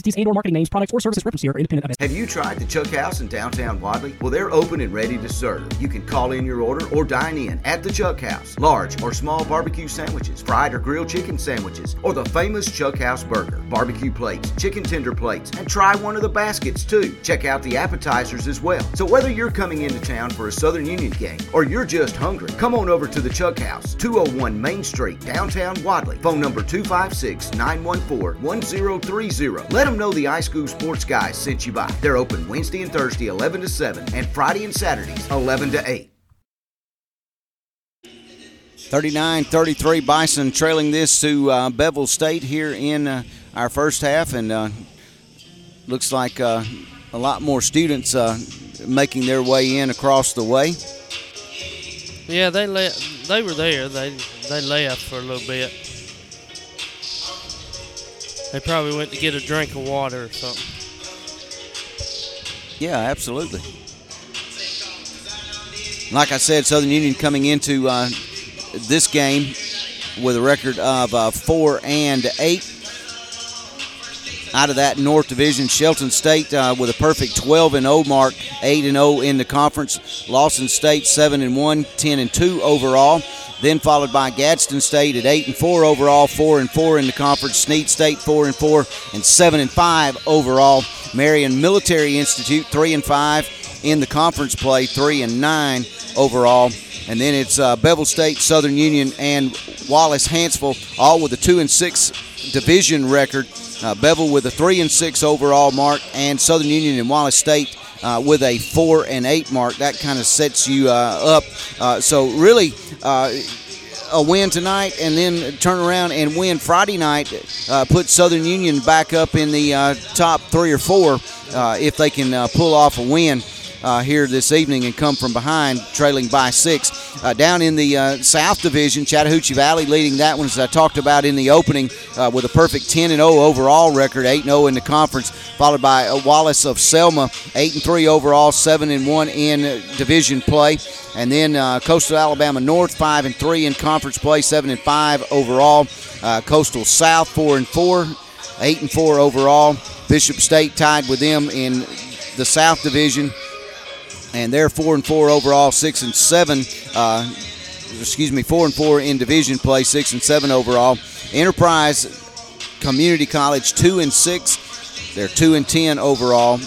entities and or marketing names, products, or services referenced here are independent of Have you tried the Chuck House in downtown Wadley? Well, they're open and ready to serve. You can call in your order or dine in at the Chuck House. Large or small barbecue sandwiches, fried or grilled chicken sandwiches, or the famous Chuck House burger, barbecue plates, chicken tender plates, and try one of the baskets too. Check out the appetizers as well. So whether you're coming into town for a Southern Union game or you're just hungry, come on over to the Chuck House, 201 Main Street, downtown Wadley. Phone number 256 914 1030. Let them know the iSchool Sports Guys sent you by. They're open Wednesday and Thursday 11 to 7 and Friday and Saturdays 11 to 8. 39 33 Bison trailing this to uh, Bevill State here in uh, our first half, and uh, looks like uh, a lot more students uh, making their way in across the way. Yeah, they le- they were there. They they left for a little bit. They probably went to get a drink of water or something. Yeah, absolutely. Like I said, Southern Union coming into uh, this game with a record of uh, four and eight. Out of that North Division, Shelton State uh, with a perfect 12 and 0 mark, 8 and 0 in the conference. Lawson State 7 and 1, 10 and 2 overall. Then followed by Gadsden State at 8 and 4 overall, 4 and 4 in the conference. Snead State 4 and 4 and 7 and 5 overall. Marion Military Institute 3 and 5 in the conference play, 3 and 9 overall. And then it's uh, Bevill State, Southern Union, and Wallace Hanceville, all with a 2 and 6 division record. Uh, Bevill with a 3 and 6 overall mark, and Southern Union and Wallace State uh, with a 4 and 8 mark. That kind of sets you uh, up. Uh, so, really, uh, a win tonight and then turn around and win Friday night, uh, put Southern Union back up in the top three or four if they can pull off a win. Uh, here this evening and come from behind, trailing by six. Uh, down in the uh, South Division, Chattahoochee Valley leading that one, as I talked about in the opening, uh, with a perfect 10 and 0 overall record, 8 0 in the conference, followed by uh, Wallace of Selma, 8 and 3 overall, 7 and 1 in division play. And then Coastal Alabama North, 5 and 3 in conference play, 7 and 5 overall. Coastal South, 4 and 4, 8 and 4 overall. Bishop State tied with them in the South Division and they're four and four overall, six and seven uh, excuse me, four and four in division play, six and seven overall. Enterprise Community College, two and six. They're two and ten overall.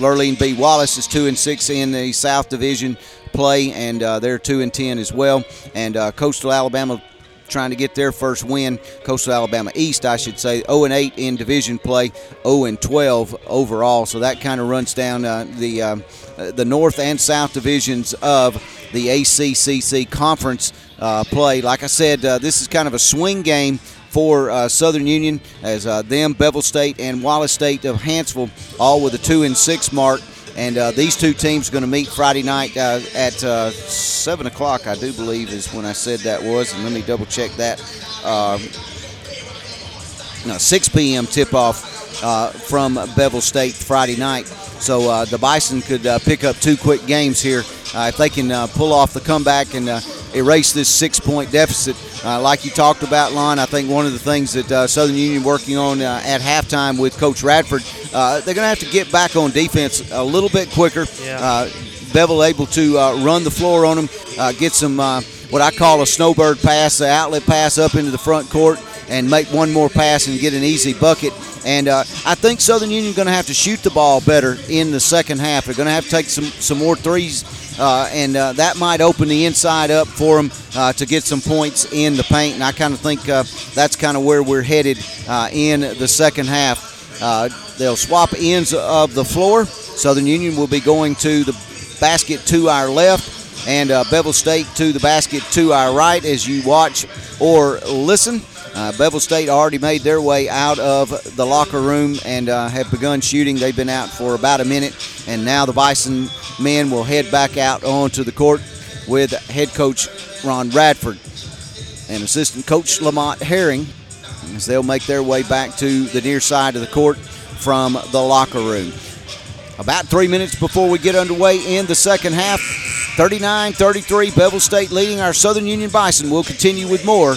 Lurleen B. Wallace is two and six in the South Division play, and uh, they're two and ten as well. And uh, Coastal Alabama trying to get their first win. Coastal Alabama East, I should say, 0 and 8 in division play, 0 and 12 overall. So that kind of runs down uh, the uh, the North and South divisions of the ACCC conference uh, play. Like I said, uh, this is kind of a swing game for uh, Southern Union as uh, them, Bevill State, and Wallace State of Hanceville, all with a two and six mark. And uh, these two teams are going to meet Friday night uh, at uh, 7 o'clock, I do believe, is when I said that was. And let me double check that. Um, no, 6 p.m. tip off uh, from Bevill State Friday night. So uh, the Bison could uh, pick up two quick games here if they can pull off the comeback and erase this six point deficit. Uh, like you talked about, Lon, I think one of the things that uh, Southern Union working on uh, at halftime with Coach Radford, uh, they're going to have to get back on defense a little bit quicker. Yeah. Uh, Bevill able to uh, run the floor on them, get some what I call a snowbird pass, the outlet pass up into the front court, and make one more pass and get an easy bucket. And uh, I think Southern Union going to have to shoot the ball better in the second half. They're going to have to take some, some more threes, uh, and uh, that might open the inside up for them uh, to get some points in the paint. And I kind of think uh, that's kind of where we're headed uh, in the second half. they'll swap ends of the floor. Southern Union will be going to the basket to our left, and Bevill State to the basket to our right as you watch or listen. Uh, Bevill State already made their way out of the locker room and uh, have begun shooting. They've been out for about a minute, and now the Bison men will head back out onto the court with head coach Ron Radford and assistant coach Lamont Herring as they'll make their way back to the near side of the court from the locker room. About three minutes before we get underway in the second half, 39 33, Bevill State leading our Southern Union Bison. We'll continue with more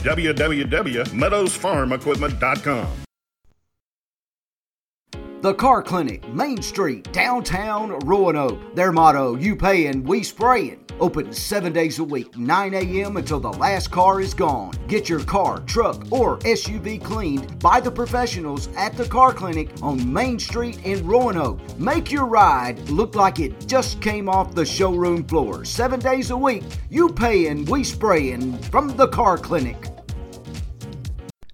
www.meadowsfarmequipment.com. The Car Clinic, Main Street, downtown Roanoke. Their motto, you pay and we sprayin'. Open seven days a week, 9 a.m. until the last car is gone. Get your car, truck, or SUV cleaned by the professionals at the Car Clinic on Main Street in Roanoke. Make your ride look like it just came off the showroom floor. Seven days a week, you pay and we sprayin' from the Car Clinic.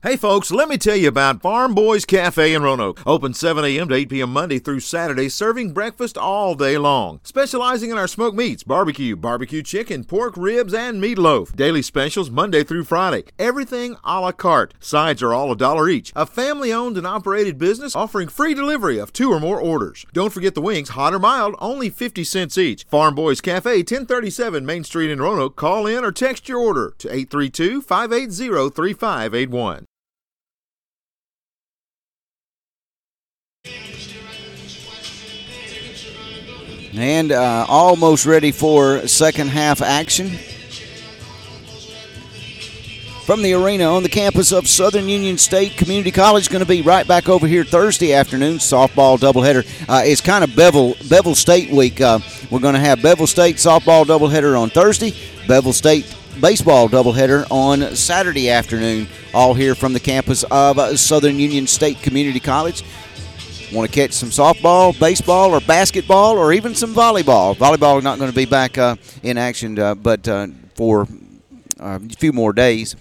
Hey folks, let me tell you about Farm Boys Cafe in Roanoke. Open 7 a.m. to 8 p.m. Monday through Saturday, serving breakfast all day long. Specializing in our smoked meats, barbecue, barbecue chicken, pork ribs, and meatloaf. Daily specials Monday through Friday. Everything a la carte. Sides are all a dollar each. A family owned and operated business offering free delivery of two or more orders. Don't forget the wings, hot or mild, only 50 cents each. Farm Boys Cafe, 1037 Main Street in Roanoke. Call in or text your order to 832 580 3581. And uh, almost ready for second half action. From the arena on the campus of Southern Union State Community College, going to be right back over here Thursday afternoon. Softball doubleheader. Uh, it's kind of Bevill Bevill State week. Uh, we're going to have Bevill State softball doubleheader on Thursday, Bevill State baseball doubleheader on Saturday afternoon. All here from the campus of Southern Union State Community College want to catch some softball, baseball, or basketball, or even some volleyball. Volleyball is not going to be back uh, in action, uh, but uh, for uh, a few more days.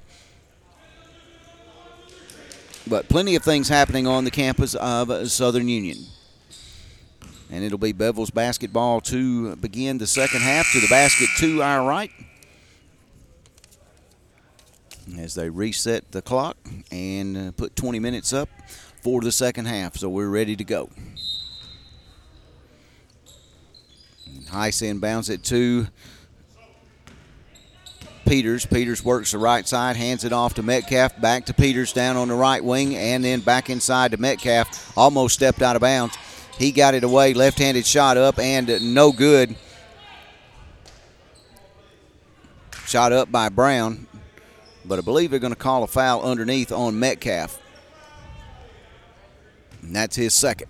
But plenty of things happening on the campus of Southern Union. And it'll be Bevill's basketball to begin the second half to the basket to our right. As they reset the clock and uh, put 20 minutes up for the second half. So we're ready to go. Heiss inbounds it to Peters. Peters works the right side, hands it off to Metcalf, back to Peters down on the right wing, and then back inside to Metcalf. Almost stepped out of bounds. He got it away, left handed shot up, and no good. Shot up by Brown, but I believe they're going to call a foul underneath on Metcalf. And that's his second.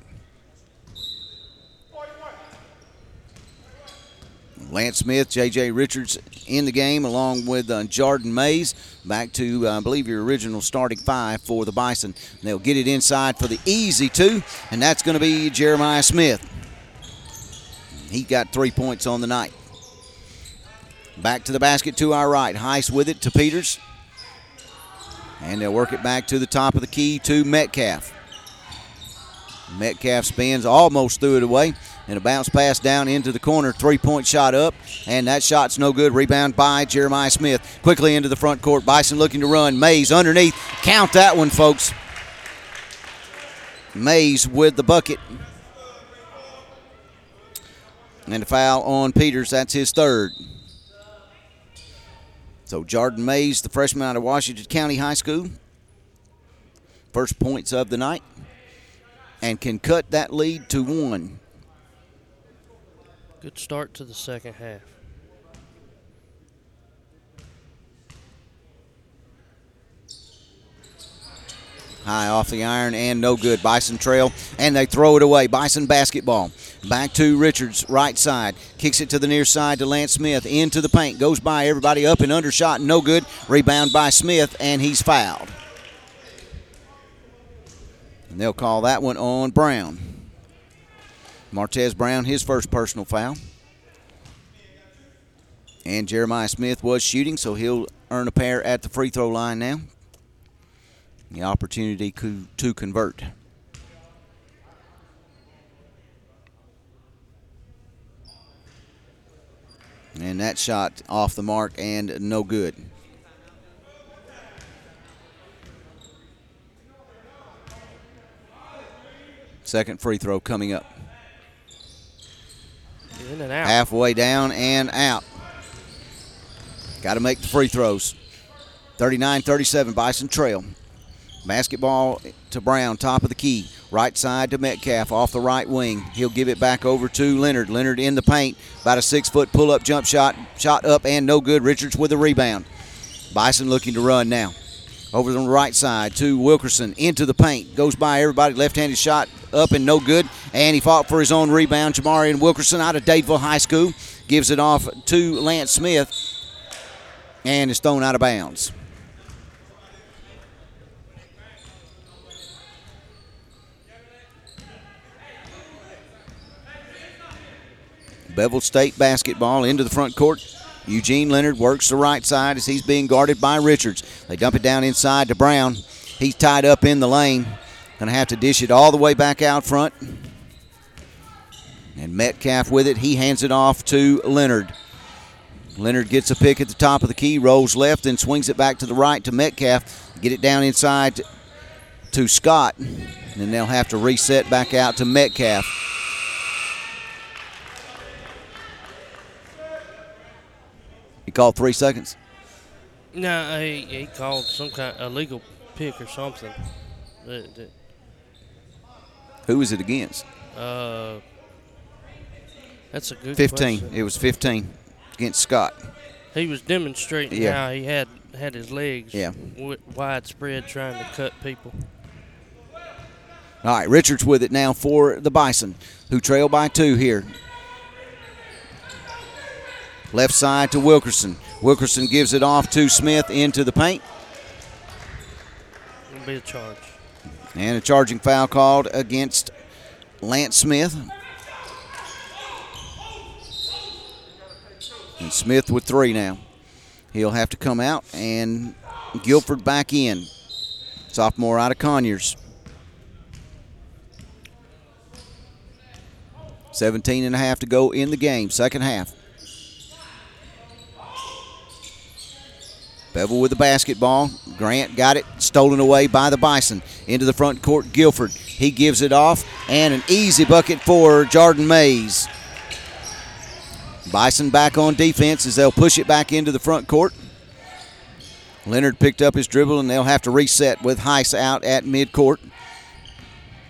Lance Smith, J.J. Richards in the game, along with uh, Jordan Mays. Back to, uh, I believe, your original starting five for the Bison. They'll get it inside for the easy two, and that's going to be Jeremiah Smith. He got three points on the night. Back to the basket to our right. Heiss with it to Peters. And they'll work it back to the top of the key to Metcalf. Metcalf spins, almost threw it away and a bounce pass down into the corner. Three point shot up, and that shot's no good. Rebound by Jeremiah Smith. Quickly into the front court. Bison looking to run. Mays underneath. Count that one, folks. Mays with the bucket. And a foul on Peters. That's his third. So Jordan Mays, the freshman out of Washington County High School, first points of the night, and can cut that lead to one. Good start to the second half. High off the iron and no good. Bison trail and they throw it away. Bison basketball. Back to Richards, right side. Kicks it to the near side to Lance Smith. Into the paint. Goes by everybody up and undershot. No good. Rebound by Smith and he's fouled. And they'll call that one on Brown. Martez Brown, his first personal foul. And Jeremiah Smith was shooting, so he'll earn a pair at the free throw line now. The opportunity to convert. And that shot off the mark and no good. Second free throw coming up. In and out. Halfway down and out. Got to make the free throws. 39 37, Bison Trail. Basketball to Brown, top of the key. Right side to Metcalf, off the right wing. He'll give it back over to Leonard. Leonard in the paint. About a six foot pull up jump shot. Shot up and no good. Richards with a rebound. Bison looking to run now. Over the right side to Wilkerson into the paint. Goes by everybody. Left handed shot up and no good. And he fought for his own rebound. Jamarian Wilkerson out of Dadeville High School gives it off to Lance Smith and is thrown out of bounds. Bevill State basketball into the front court. Eugene Leonard works the right side as he's being guarded by Richards. They dump it down inside to Brown. He's tied up in the lane. Going to have to dish it all the way back out front. And Metcalf with it. He hands it off to Leonard. Leonard gets a pick at the top of the key, rolls left, then swings it back to the right to Metcalf. Get it down inside to, Scott. And they'll have to reset back out to Metcalf. He called three seconds. No, he, he called some kind of illegal pick or something. Who was it against? uh, that's a good 15. question. It was 15 against Scott. He was demonstrating Yeah. how he had had his legs Yeah. widespread trying to cut people. All right, Richards with it now for the Bison, who trail by two here. Left side to Wilkerson. Wilkerson gives it off to Smith into the paint. It'll be a charge. And a charging foul called against Lance Smith. And Smith with three now. He'll have to come out and Guilford back in. Sophomore out of Conyers. 17 and a half to go in the game, second half. Bevill with the basketball. Grant got it stolen away by the Bison. Into the front court, Guilford. He gives it off, and an easy bucket for Jordan Mays. Bison back on defense as they'll push it back into the front court. Leonard picked up his dribble, and they'll have to reset with Heiss out at midcourt.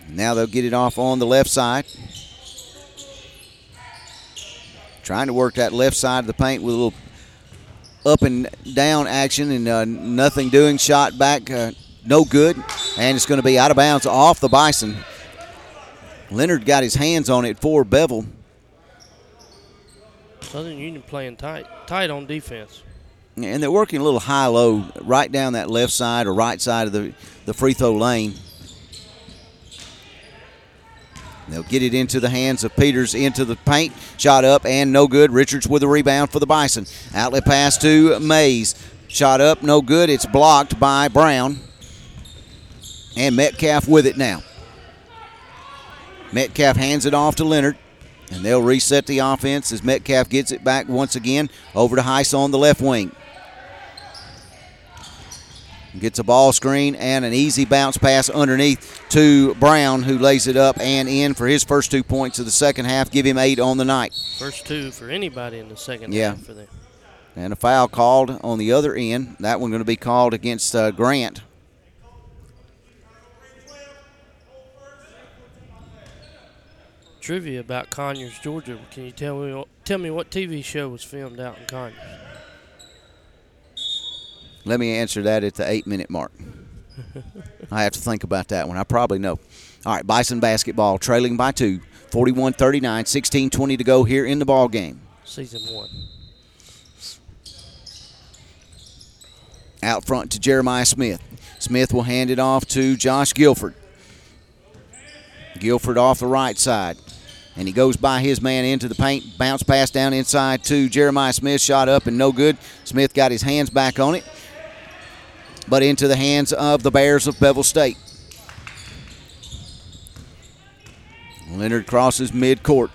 Now they'll get it off on the left side. Trying to work that left side of the paint with a little up and down action and uh, nothing doing. Shot back, uh, no good. And it's going to be out of bounds off the Bison. Leonard got his hands on it for Bevill. Southern Union playing tight, tight on defense. And they're working a little high low right down that left side or right side of the, the free throw lane. They'll get it into the hands of Peters into the paint. Shot up and no good. Richards with a rebound for the Bison. Outlet pass to Mays. Shot up, no good. It's blocked by Brown. And Metcalf with it now. Metcalf hands it off to Leonard. And they'll reset the offense as Metcalf gets it back once again over to Heiss on the left wing. Gets a ball screen and an easy bounce pass underneath to Brown, who lays it up and in for his first two points of the second half. Give him eight on the night. First two for anybody in the second yeah. half for them. And a foul called on the other end. That one going to be called against uh, Grant. Trivia about Conyers, Georgia. Can you tell me tell me what TV show was filmed out in Conyers? Let me answer that at the eight minute mark. I have to think about that one. I probably know. All right, Bison basketball trailing by two, 41 39, 16 20 to go here in the ball game. Season one. Out front to Jeremiah Smith. Smith will hand it off to Josh Guilford. Guilford off the right side. And he goes by his man into the paint. Bounce pass down inside to Jeremiah Smith. Shot up and no good. Smith got his hands back on it but into the hands of the Bears of Bevill State. Leonard crosses midcourt.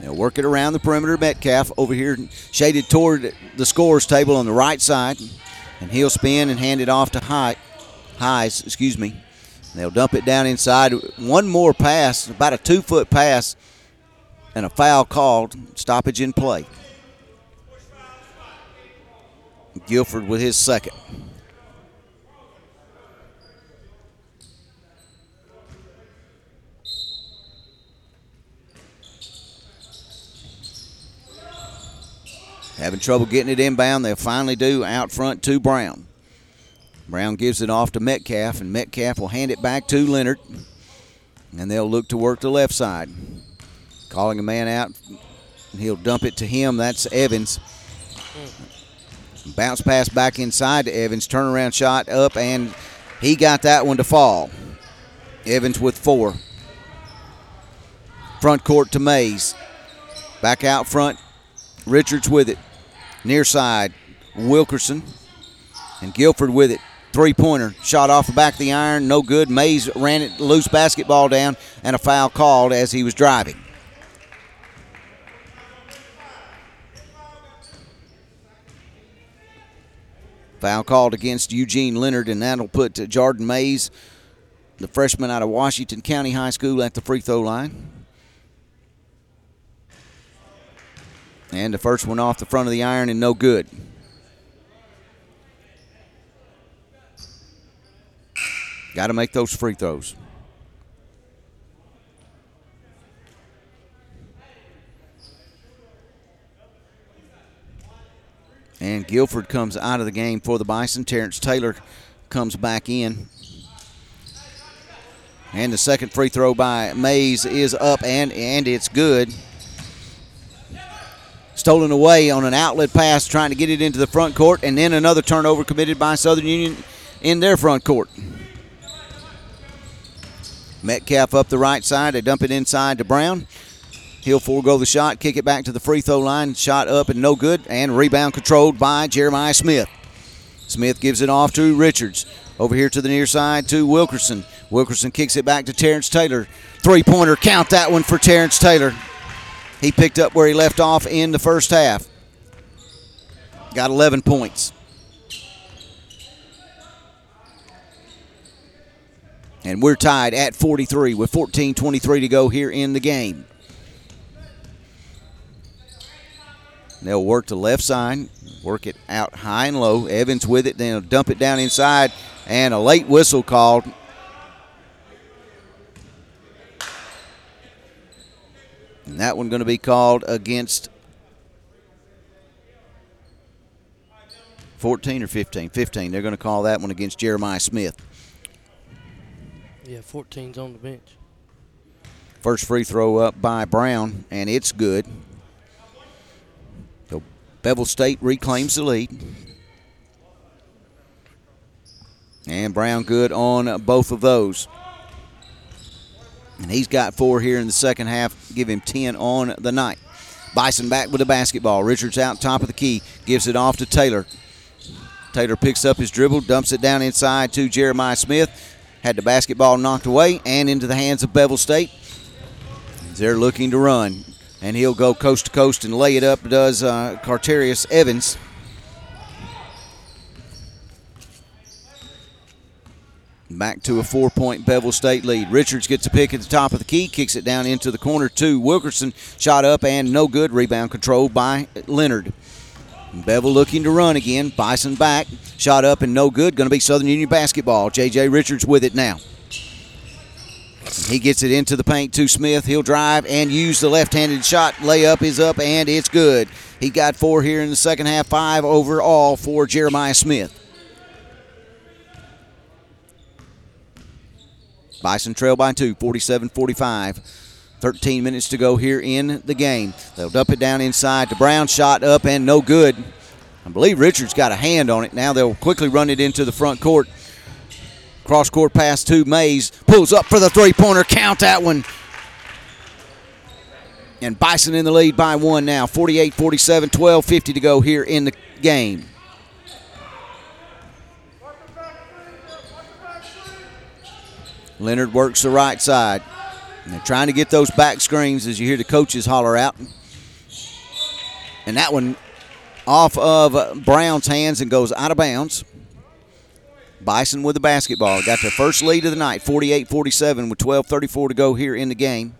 They'll work it around the perimeter. Metcalf over here shaded toward the scores table on the right side. And he'll spin and hand it off to High, Heiss, excuse me. They'll dump it down inside. One more pass, about a two foot pass, and a foul called. Stoppage in play. Guilford with his second. Having trouble getting it inbound. They'll finally do out front to Brown. Brown gives it off to Metcalf, and Metcalf will hand it back to Leonard. And they'll look to work the left side. Calling a man out, and he'll dump it to him. That's Evans. Bounce pass back inside to Evans. Turnaround shot up, and he got that one to fall. Evans with four. Front court to Mays. Back out front. Richards with it. Near side. Wilkerson. And Guilford with it. Three pointer. Shot off the back of the iron. No good. Mays ran it loose basketball down, and a foul called as he was driving. Foul called against Eugene Leonard, and that'll put uh, Jordan Mays, the freshman out of Washington County High School, at the free throw line. And the first one off the front of the iron and no good. Got to make those free throws. And Guilford comes out of the game for the Bison. Terrence Taylor comes back in. And the second free throw by Mays is up and, and it's good. Stolen away on an outlet pass, trying to get it into the front court, and then another turnover committed by Southern Union in their front court. Metcalf up the right side. They dump it inside to Brown. He'll forego the shot, kick it back to the free throw line. Shot up and no good, and rebound controlled by Jeremiah Smith. Smith gives it off to Richards. Over here to the near side to Wilkerson. Wilkerson kicks it back to Terrence Taylor. Three pointer, count that one for Terrence Taylor. He picked up where he left off in the first half. Got 11 points. And we're tied at 43 with 14 23 to go here in the game. They'll work to left side, work it out high and low. Evans with it, then he'll dump it down inside, and a late whistle called. And that one going to be called against 14 or 15? 15. They're going to call that one against Jeremiah Smith. Yeah, 14's on the bench. First free throw up by Brown, and it's good. Bevill State reclaims the lead. And Brown good on both of those. And he's got four here in the second half. Give him 10 on the night. Bison back with the basketball. Richards out top of the key. Gives it off to Taylor. Taylor picks up his dribble, dumps it down inside to Jeremiah Smith. Had the basketball knocked away and into the hands of Bevill State. They're looking to run. And he'll go coast to coast and lay it up, does uh, Carterius Evans. Back to a four point Bevill State lead. Richards gets a pick at the top of the key, kicks it down into the corner to Wilkerson. Shot up and no good. Rebound controlled by Leonard. Bevill looking to run again. Bison back. Shot up and no good. Going to be Southern Union basketball. J.J. Richards with it now. He gets it into the paint to Smith. He'll drive and use the left handed shot. Layup is up and it's good. He got four here in the second half, five overall for Jeremiah Smith. Bison trail by two, 47 45. 13 minutes to go here in the game. They'll dump it down inside to Brown. Shot up and no good. I believe Richards got a hand on it. Now they'll quickly run it into the front court. Cross court pass to Mays. Pulls up for the three pointer. Count that one. And Bison in the lead by one now. 48 47, 12 50 to go here in the game. Leonard works the right side. And they're trying to get those back screens as you hear the coaches holler out. And that one off of Brown's hands and goes out of bounds. Bison with the basketball. Got their first lead of the night, 48 47, with 12 34 to go here in the game.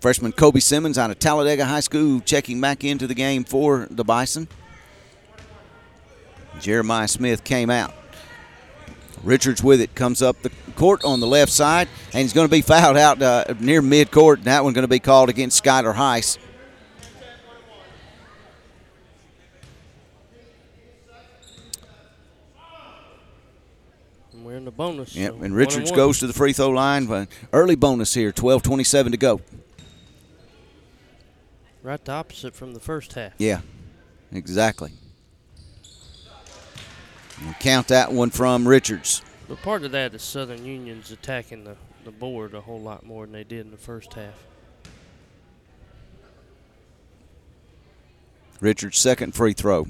Freshman Kobe Simmons out of Talladega High School checking back into the game for the Bison. Jeremiah Smith came out. Richards with it comes up the court on the left side, and he's going to be fouled out uh, near midcourt. And that one going to be called against Skyler Heiss. The bonus. Yep, so and Richards one. goes to the free throw line. But early bonus here, 12:27 to go. Right the opposite from the first half. Yeah, exactly. And count that one from Richards. But part of that is Southern Union's attacking the, the board a whole lot more than they did in the first half. Richards' second free throw.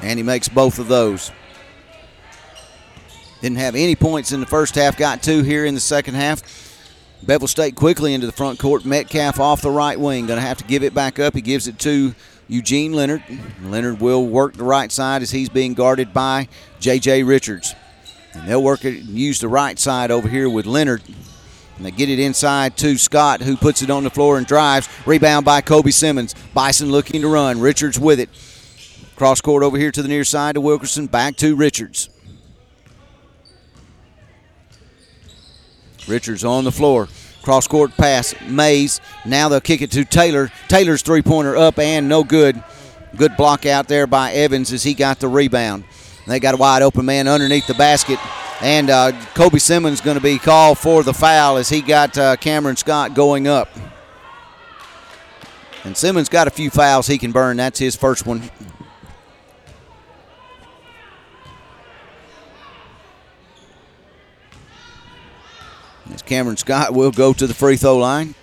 And he makes both of those. Didn't have any points in the first half, got two here in the second half. Bevill State quickly into the front court. Metcalf off the right wing. Going to have to give it back up. He gives it to Eugene Leonard. Leonard will work the right side as he's being guarded by J.J. Richards. And they'll work it and use the right side over here with Leonard. And they get it inside to Scott, who puts it on the floor and drives. Rebound by Kobe Simmons. Bison looking to run. Richards with it. Cross court over here to the near side to Wilkerson. Back to Richards. Richards on the floor. Cross court pass. Mays. Now they'll kick it to Taylor. Taylor's three pointer up and no good. Good block out there by Evans as he got the rebound. They got a wide open man underneath the basket. And uh, Kobe Simmons going to be called for the foul as he got uh, Cameron Scott going up. And Simmons got a few fouls he can burn. That's his first one. As Cameron Scott will go to the free throw line.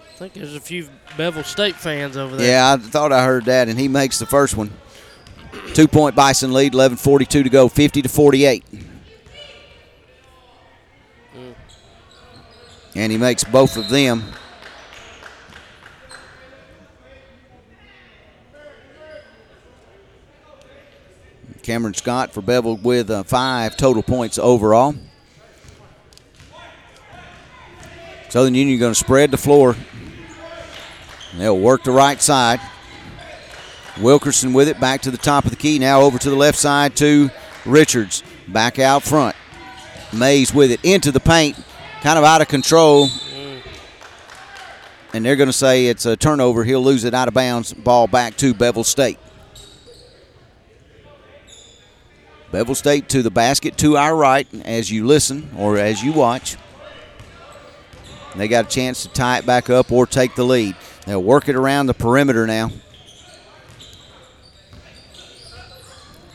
I think there's a few Bevill State fans over there. Yeah, I thought I heard that, and he makes the first one. Two point Bison lead, 11.42 to go, 50 to 48. Mm. And he makes both of them. Cameron Scott for Bevill with uh, five total points overall. Southern Union going to spread the floor. They'll work the right side. Wilkerson with it back to the top of the key. Now over to the left side to Richards. Back out front. Mays with it into the paint. Kind of out of control. And they're going to say it's a turnover. He'll lose it out of bounds. Ball back to Bevill State. Bevill State to the basket to our right as you listen or as you watch. They got a chance to tie it back up or take the lead. They'll work it around the perimeter now.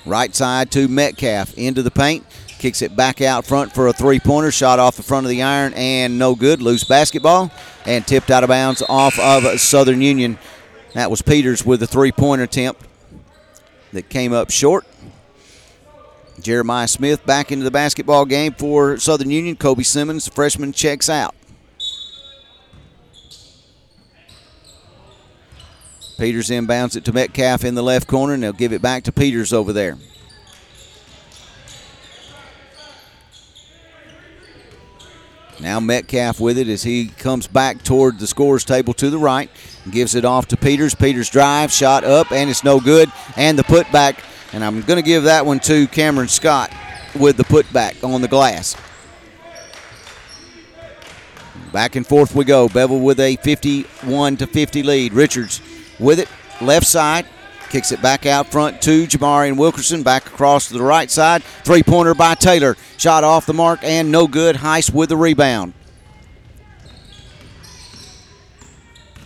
Right side to Metcalf into the paint. Kicks it back out front for a three pointer. Shot off the front of the iron and no good. Loose basketball and tipped out of bounds off of Southern Union. That was Peters with the three pointer attempt that came up short. Jeremiah Smith back into the basketball game for Southern Union. Kobe Simmons, the freshman, checks out. Peters inbounds it to Metcalf in the left corner, and they'll give it back to Peters over there. Now Metcalf with it as he comes back toward the scores table to the right. Gives it off to Peters. Peters drive, shot up, and it's no good. And the putback, and I'm going to give that one to Cameron Scott with the putback on the glass. Back and forth we go. Bevill with a 51 to 50 lead. Richards with it, left side, kicks it back out front to Jamarian Wilkerson. Back across to the right side. Three pointer by Taylor. Shot off the mark and no good. Heiss with the rebound.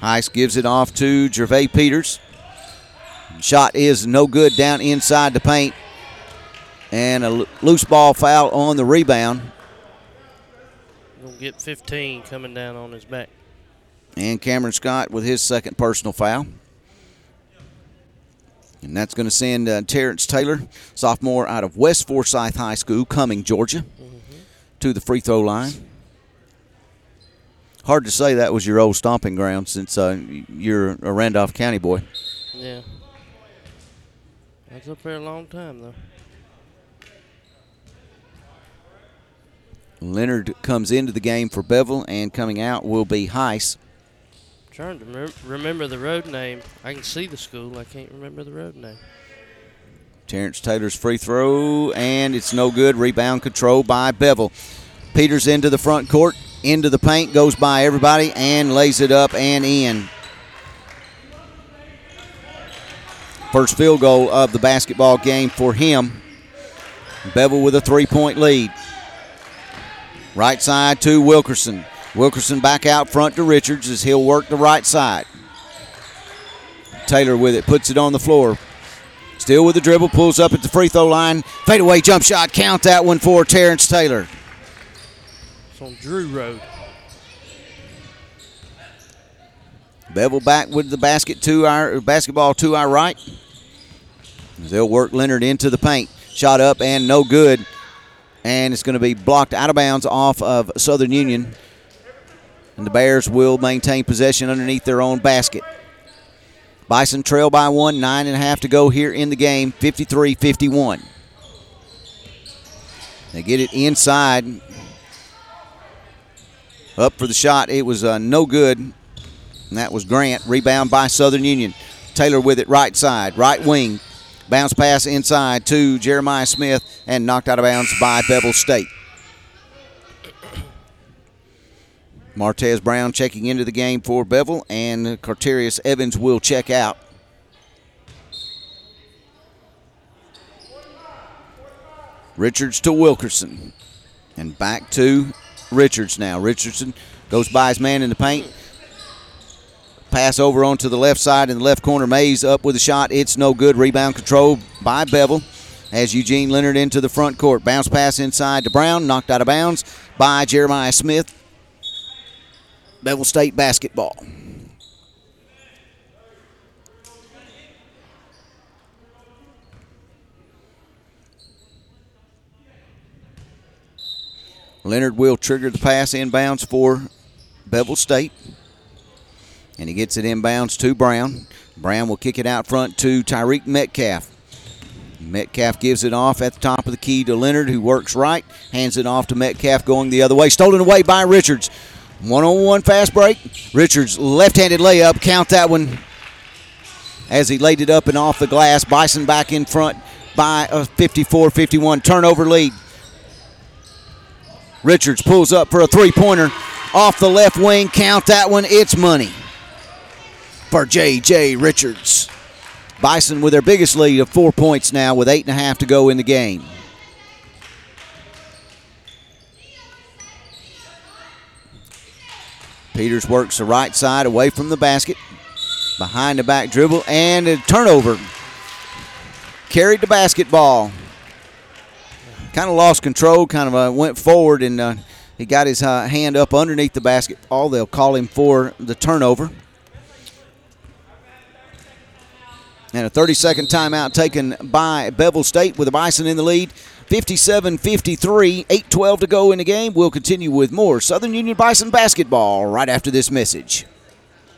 Heiss gives it off to Gervais Peters. Shot is no good down inside the paint. And a loose ball foul on the rebound. Gonna get 15 coming down on his back. And Cameron Scott with his second personal foul. And that's going to send uh, Terrence Taylor, sophomore out of West Forsyth High School, coming Georgia, to the free throw line. Hard to say that was your old stomping ground since uh, you're a Randolph County boy. Yeah. I was up there a long time, though. Leonard comes into the game for Bevill, and coming out will be Heiss. Trying to rem- remember the road name. I can see the school. I can't remember the road name. Terrence Taylor's free throw, and it's no good. Rebound control by Bevill. Peters into the front court, into the paint, goes by everybody, and lays it up and in. First field goal of the basketball game for him. Bevill with a three point lead. Right side to Wilkerson. Wilkerson back out front to Richards as he'll work the right side. Taylor with it, puts it on the floor. Still with the dribble, pulls up at the free throw line. Fadeaway jump shot. Count that one for Terrence Taylor. It's on Drew Road. Bevill back with the basket to our basketball to our right. They'll work Leonard into the paint. Shot up and no good. And it's going to be blocked out of bounds off of Southern Union. And the Bears will maintain possession underneath their own basket. Bison trail by one, nine and a half to go here in the game, 53 51. They get it inside. Up for the shot. It was uh, no good. And that was Grant. Rebound by Southern Union. Taylor with it right side, right wing. Bounce pass inside to Jeremiah Smith and knocked out of bounds by Bevill State. Martez Brown checking into the game for Bevill, and Carterius Evans will check out. Richards to Wilkerson. And back to Richards now. Richardson goes by his man in the paint. Pass over onto the left side in the left corner. Mays up with a shot. It's no good. Rebound control by Bevill. as Eugene Leonard into the front court. Bounce pass inside to Brown, knocked out of bounds by Jeremiah Smith. Bevill State basketball. Leonard will trigger the pass inbounds for Bevill State. And he gets it inbounds to Brown. Brown will kick it out front to Tyreek Metcalf. Metcalf gives it off at the top of the key to Leonard, who works right, hands it off to Metcalf going the other way. Stolen away by Richards. One on one fast break. Richards left handed layup. Count that one as he laid it up and off the glass. Bison back in front by a 54 51 turnover lead. Richards pulls up for a three pointer off the left wing. Count that one. It's money for J.J. Richards. Bison with their biggest lead of four points now with eight and a half to go in the game. Peters works the right side away from the basket. Behind the back dribble and a turnover. Carried the basketball. Kind of lost control, kind of uh, went forward and uh, he got his uh, hand up underneath the basketball. They'll call him for the turnover. And a 30 second timeout taken by Bevill State with the Bison in the lead. 57 53, 8 12 to go in the game. We'll continue with more Southern Union Bison basketball right after this message.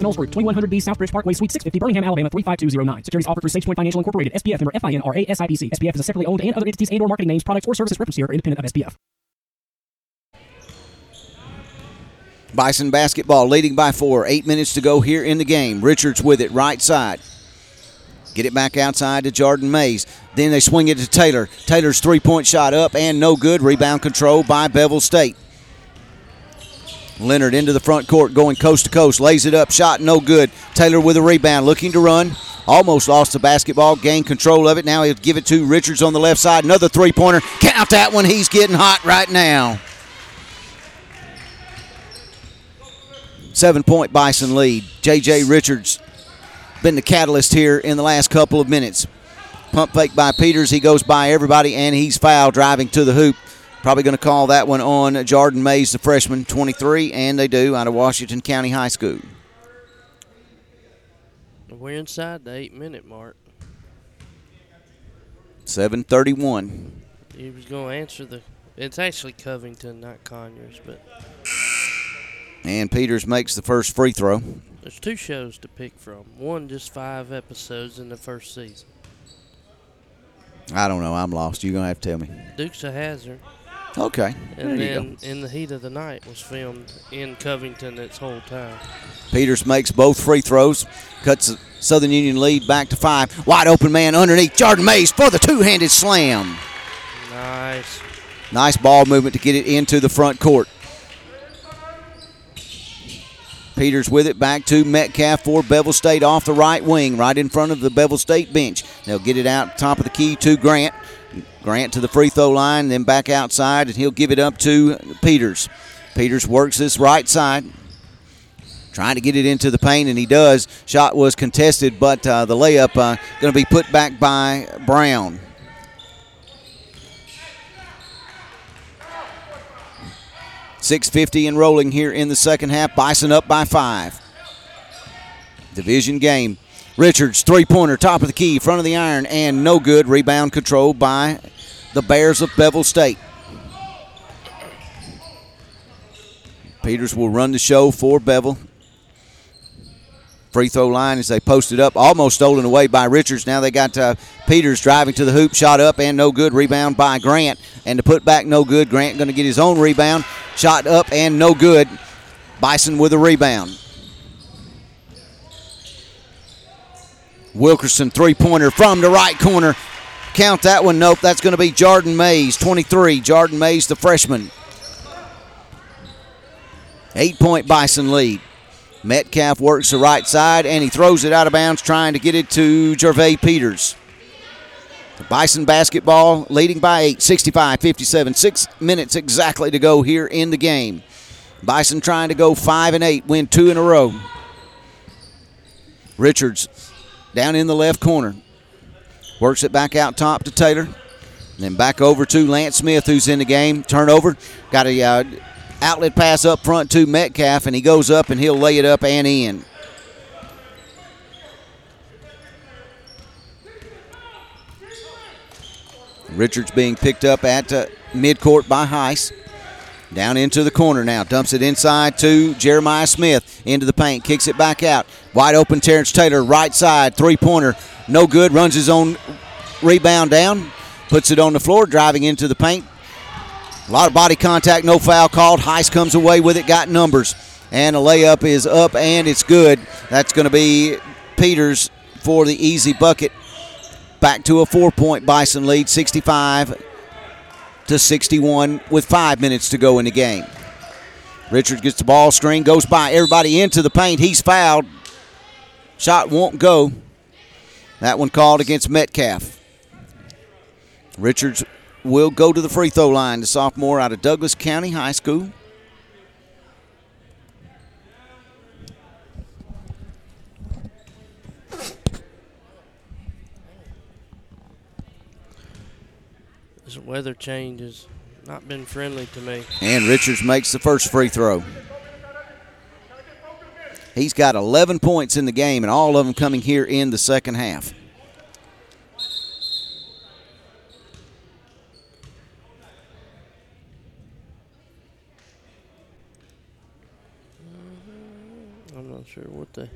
Knowles Group, 2100B Southbridge Parkway, Suite 650, Birmingham, Alabama 35209. Securities offered through SagePoint Financial Incorporated, SPF member FINRA SIPC. SPF is a separately owned and other entities and or marketing names, products, or services referenced here are independent of SPF. Bison basketball leading by four. Eight minutes to go here in the game. Richards with it, right side. Get it back outside to Jordan Mays. Then they swing it to Taylor. Taylor's three point shot up and no good. Rebound control by Bevill State. Leonard into the front court, going coast to coast, lays it up, shot no good. Taylor with a rebound, looking to run. Almost lost the basketball, gained control of it. Now he'll give it to Richards on the left side. Another three pointer. Count that one. He's getting hot right now. Seven point Bison lead. J.J. Richards been the catalyst here in the last couple of minutes. Pump fake by Peters. He goes by everybody and he's foul driving to the hoop. Probably going to call that one on Jordan Mays, the freshman, 23, and they do out of Washington County High School. We're inside the eight minute mark. 731. He was going to answer the. It's actually Covington, not Conyers, but. And Peters makes the first free throw. There's two shows to pick from. One just five episodes in the first season. I don't know. I'm lost. You're going to have to tell me. Dukes a Hazzard. Okay. And then In the Heat of the Night was filmed in Covington its whole time. Peters makes both free throws, cuts the Southern Union lead back to five. Wide open man underneath Jordan Mays for the two handed slam. Nice. Nice ball movement to get it into the front court. Peters with it back to Metcalf for Bevill State off the right wing, right in front of the Bevill State bench. They'll get it out top of the key to Grant. Grant to the free throw line, then back outside, and he'll give it up to Peters. Peters works this right side, trying to get it into the paint, and he does. Shot was contested, but uh, the layup uh, going to be put back by Brown. Six fifty and rolling here in the second half. Bison up by five. Division game. Richards three pointer, top of the key, front of the iron, and no good. Rebound controlled by the Bears of Bevill State. Peters will run the show for Bevill. Free throw line as they posted up, almost stolen away by Richards. Now they got uh, Peters driving to the hoop, shot up and no good. Rebound by Grant, and to put back no good. Grant going to get his own rebound, shot up and no good. Bison with a rebound. Wilkerson three pointer from the right corner. Count that one. Nope, that's going to be Jordan Mays, 23. Jordan Mays, the freshman. Eight point Bison lead. Metcalf works the right side and he throws it out of bounds, trying to get it to Gervais Peters. The Bison basketball leading by eight, 65 57. Six minutes exactly to go here in the game. Bison trying to go five and eight, win two in a row. Richards down in the left corner. Works it back out top to Taylor. Then back over to Lance Smith, who's in the game. Turnover. Got a uh, outlet pass up front to Metcalf, and he goes up and he'll lay it up and in. Richards being picked up at uh, midcourt by Heiss. Down into the corner now. Dumps it inside to Jeremiah Smith. Into the paint. Kicks it back out. Wide open Terrence Taylor. Right side. Three pointer. No good. Runs his own rebound down. Puts it on the floor. Driving into the paint. A lot of body contact. No foul called. Heiss comes away with it. Got numbers. And a layup is up and it's good. That's going to be Peters for the easy bucket. Back to a four point Bison lead, 65 to 61, with five minutes to go in the game. Richard gets the ball screen, goes by everybody into the paint. He's fouled. Shot won't go. That one called against Metcalf. Richards will go to the free throw line, the sophomore out of Douglas County High School. This weather change has not been friendly to me. And Richards makes the first free throw. He's got 11 points in the game, and all of them coming here in the second half. I'm not sure what they.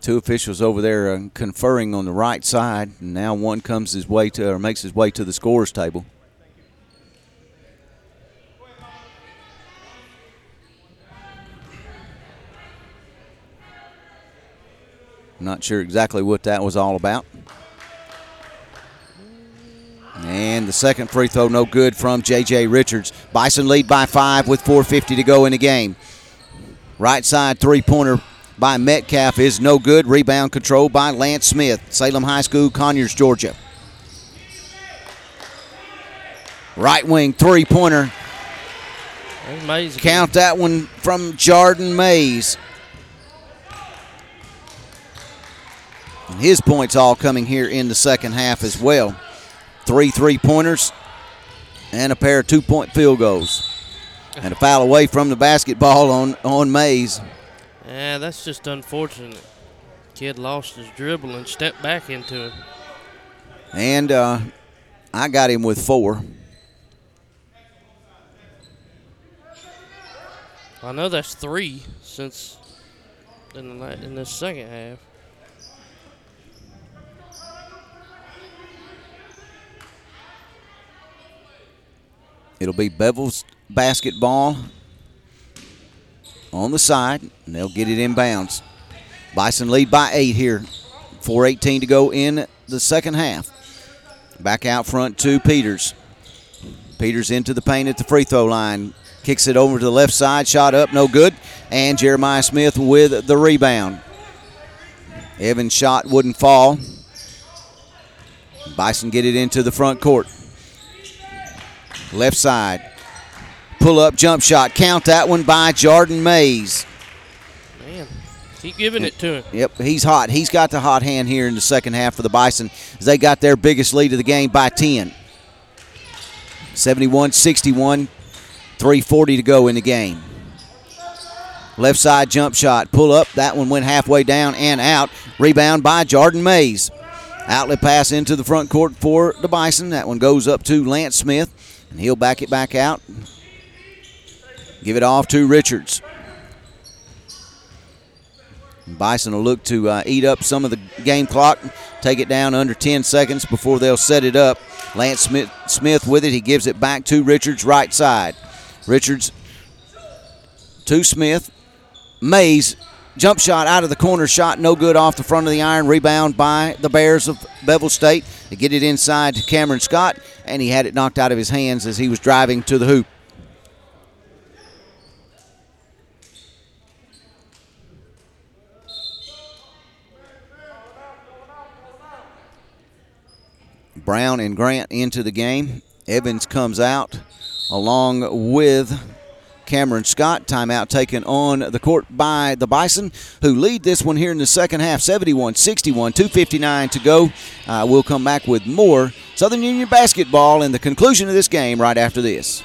Two officials over there uh, conferring on the right side, and now one comes his way to or makes his way to the scores table. Not sure exactly what that was all about. And the second free throw, no good from J.J. Richards. Bison lead by five with 4.50 to go in the game. Right side three pointer by Metcalf is no good. Rebound control by Lance Smith, Salem High School, Conyers, Georgia. Right wing three pointer. Amazing. Count that one from Jordan Mays. And his points all coming here in the second half as well. Three three pointers and a pair of two point field goals. And a foul away from the basketball on, on Mays. Yeah, that's just unfortunate. Kid lost his dribble and stepped back into it. And uh, I got him with four. I know that's three since in the in the second half. It'll be Bevill's basketball on the side, and they'll get it in bounds. Bison lead by eight here. 4.18 to go in the second half. Back out front to Peters. Peters into the paint at the free throw line. Kicks it over to the left side. Shot up, no good. And Jeremiah Smith with the rebound. Evans' shot wouldn't fall. Bison get it into the front court. Left side. Pull up jump shot. Count that one by Jordan Mays. Man, keep giving it to him. Yep, he's hot. He's got the hot hand here in the second half for the Bison as they got their biggest lead of the game by 10. 71 61, 340 to go in the game. Left side jump shot. Pull up. That one went halfway down and out. Rebound by Jordan Mays. Outlet pass into the front court for the Bison. That one goes up to Lance Smith, and he'll back it back out. Give it off to Richards. Bison will look to uh, eat up some of the game clock, take it down under 10 seconds before they'll set it up. Lance Smith, Smith with it. He gives it back to Richards' right side. Richards to Smith. Mays, jump shot out of the corner, shot no good off the front of the iron. Rebound by the Bears of Bevill State. They get it inside to Cameron Scott, and he had it knocked out of his hands as he was driving to the hoop. Brown and Grant into the game. Evans comes out along with Cameron Scott. Timeout taken on the court by the Bison, who lead this one here in the second half 71 61, 2.59 to go. Uh, we'll come back with more Southern Union basketball and the conclusion of this game right after this.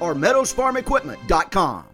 Or meadowsfarmequipment.com.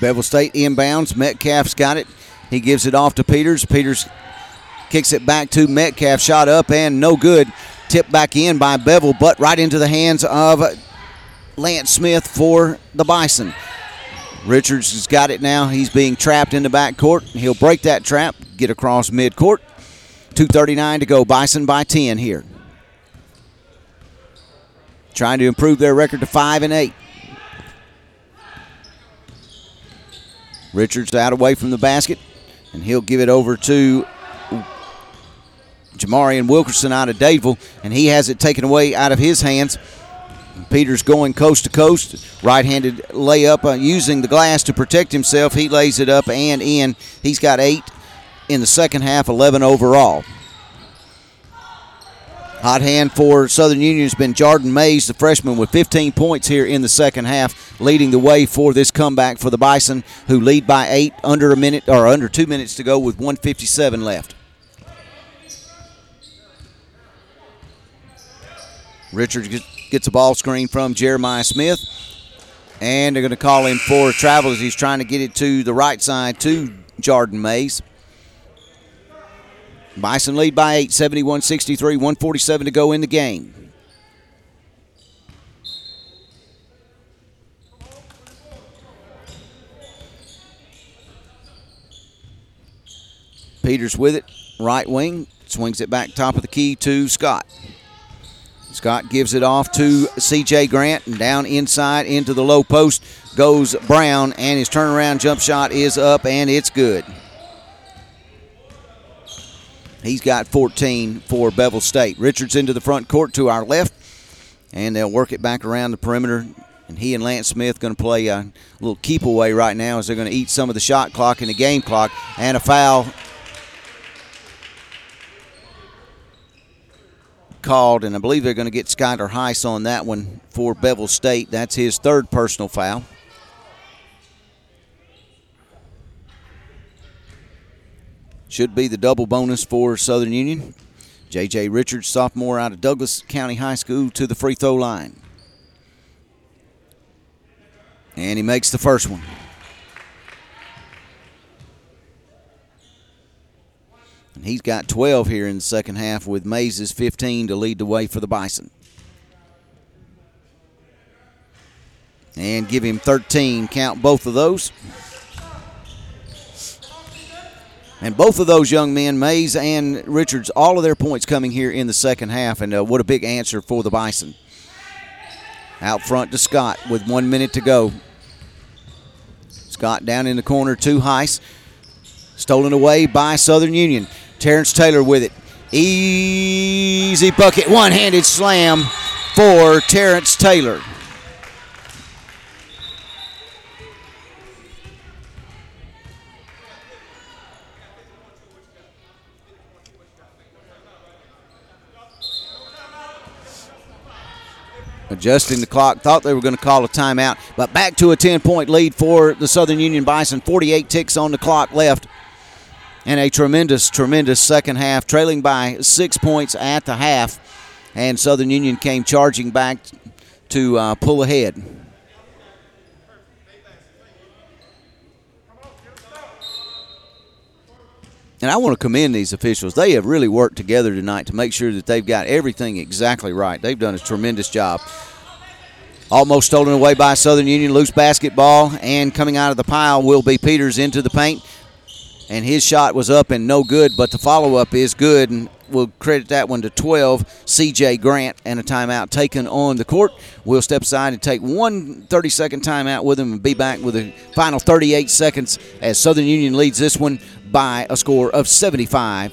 Bevill State inbounds. Metcalf's got it. He gives it off to Peters. Peters kicks it back to Metcalf. Shot up and no good. Tipped back in by Bevill, but right into the hands of Lance Smith for the Bison. Richards has got it now. He's being trapped in the backcourt. He'll break that trap, get across midcourt. 2.39 to go. Bison by 10 here. Trying to improve their record to 5 and 8. Richards out away from the basket, and he'll give it over to Jamarian Wilkerson out of Dadeville, and he has it taken away out of his hands. Peters going coast to coast, right-handed layup, uh, using the glass to protect himself. He lays it up and in. He's got eight in the second half, 11 overall. Hot hand for Southern Union has been Jordan Mays, the freshman, with 15 points here in the second half, leading the way for this comeback for the Bison, who lead by eight under a minute or under two minutes to go with 157 left. Richard gets a ball screen from Jeremiah Smith, and they're going to call him for travel as he's trying to get it to the right side to Jordan Mays. Bison lead by 8, 71 63, 147 to go in the game. Peters with it, right wing, swings it back top of the key to Scott. Scott gives it off to CJ Grant and down inside into the low post goes Brown and his turnaround jump shot is up and it's good. He's got 14 for Bevill State. Richards into the front court to our left, and they'll work it back around the perimeter. And he and Lance Smith going to play a little keep away right now as they're going to eat some of the shot clock and the game clock. And a foul called, and I believe they're going to get Skyler Heiss on that one for Bevill State. That's his third personal foul. Should be the double bonus for Southern Union. J.J. Richards, sophomore out of Douglas County High School, to the free throw line. And he makes the first one. And he's got 12 here in the second half with Mays' 15 to lead the way for the Bison. And give him 13. Count both of those. And both of those young men, Mays and Richards, all of their points coming here in the second half. And uh, what a big answer for the Bison. Out front to Scott with one minute to go. Scott down in the corner to Heiss. Stolen away by Southern Union. Terrence Taylor with it. Easy bucket. One handed slam for Terrence Taylor. Adjusting the clock. Thought they were going to call a timeout, but back to a 10 point lead for the Southern Union Bison. 48 ticks on the clock left. and a tremendous, tremendous second half, trailing by six points at the half. And Southern Union came charging back to uh, pull ahead. And I want to commend these officials. They have really worked together tonight to make sure that they've got everything exactly right. They've done a tremendous job. Almost stolen away by Southern Union. Loose basketball. And coming out of the pile will be Peters into the paint. And his shot was up and no good, but the follow up is good. And we'll credit that one to 12, CJ Grant, and a timeout taken on the court. We'll step aside and take one 30 second timeout with him and be back with the final 38 seconds as Southern Union leads this one by a score of 75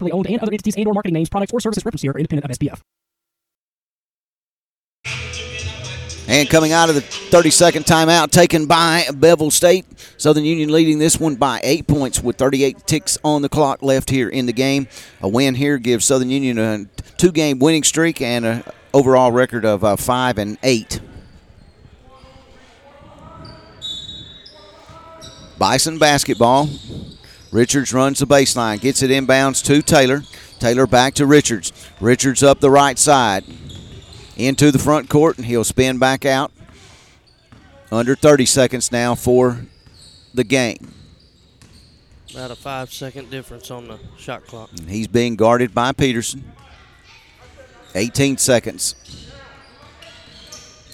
separately owned and other entities and or marketing names, products, or services referenced here are independent of SPF. And coming out of the 30 second timeout taken by Bevill State. Southern Union leading this one by eight points with 38 ticks on the clock left here in the game. A win here gives Southern Union a two game winning streak and an overall record of uh, five and eight. Bison basketball. Richards runs the baseline, gets it inbounds to Taylor. Taylor back to Richards. Richards up the right side into the front court, and he'll spin back out. Under 30 seconds now for the game. About a five second difference on the shot clock. And he's being guarded by Peterson. 18 seconds.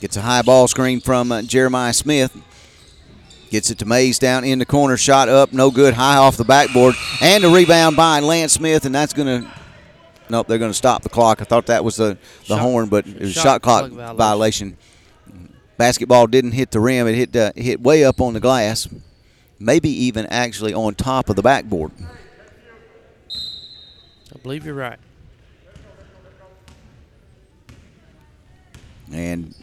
Gets a high ball screen from uh, Jeremiah Smith. Gets it to Mays down in the corner. Shot up, no good. High off the backboard. And a rebound by Lance Smith, and that's going to. Nope, they're going to stop the clock. I thought that was the, the Shot- horn, but it was shot shot, clock, violation. violation. Basketball didn't hit the rim. It hit uh, hit way up on the glass, maybe even actually on top of the backboard. I believe you're right. And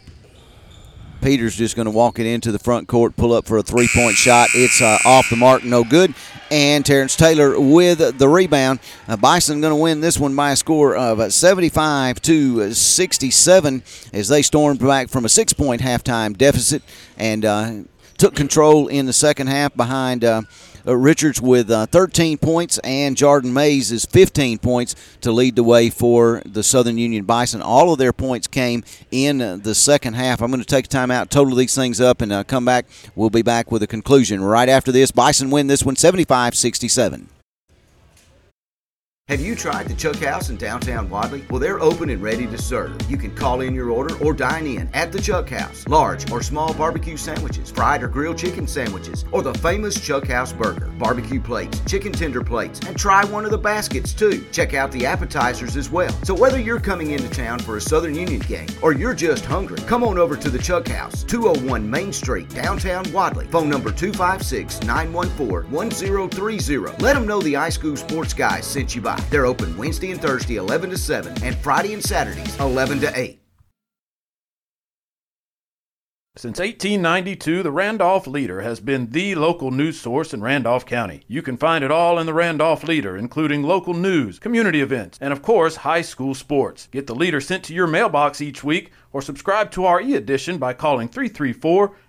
Peters just going to walk it into the front court, pull up for a three point shot. It's uh, off the mark, no good. And Terrence Taylor with the rebound. Uh, Bison going to win this one by a score of uh, 75 to 67 as they stormed back from a six point halftime deficit and uh, took control in the second half behind. Uh, Richards with uh, 13 points and Jordan Mays is 15 points to lead the way for the Southern Union Bison. All of their points came in uh, the second half. I'm going to take time out, total these things up, and uh, come back. We'll be back with a conclusion right after this. Bison win this one 75 67. Have you tried the Chuck House in downtown Wadley? Well, they're open and ready to serve. You can call in your order or dine in at the Chuck House. Large or small barbecue sandwiches, fried or grilled chicken sandwiches, or the famous Chuck House burger, barbecue plates, chicken tender plates, and try one of the baskets too. Check out the appetizers as well. So whether you're coming into town for a Southern Union game or you're just hungry, come on over to the Chuck House, 201 Main Street, downtown Wadley. Phone number 256 914 1030. Let them know the iSchool Sports Guys sent you by. They're open Wednesday and Thursday 11 to 7 and Friday and Saturdays 11 to 8. Since 1892, the Randolph Leader has been the local news source in Randolph County. You can find it all in the Randolph Leader, including local news, community events, and of course, high school sports. Get the Leader sent to your mailbox each week or subscribe to our e edition by calling 334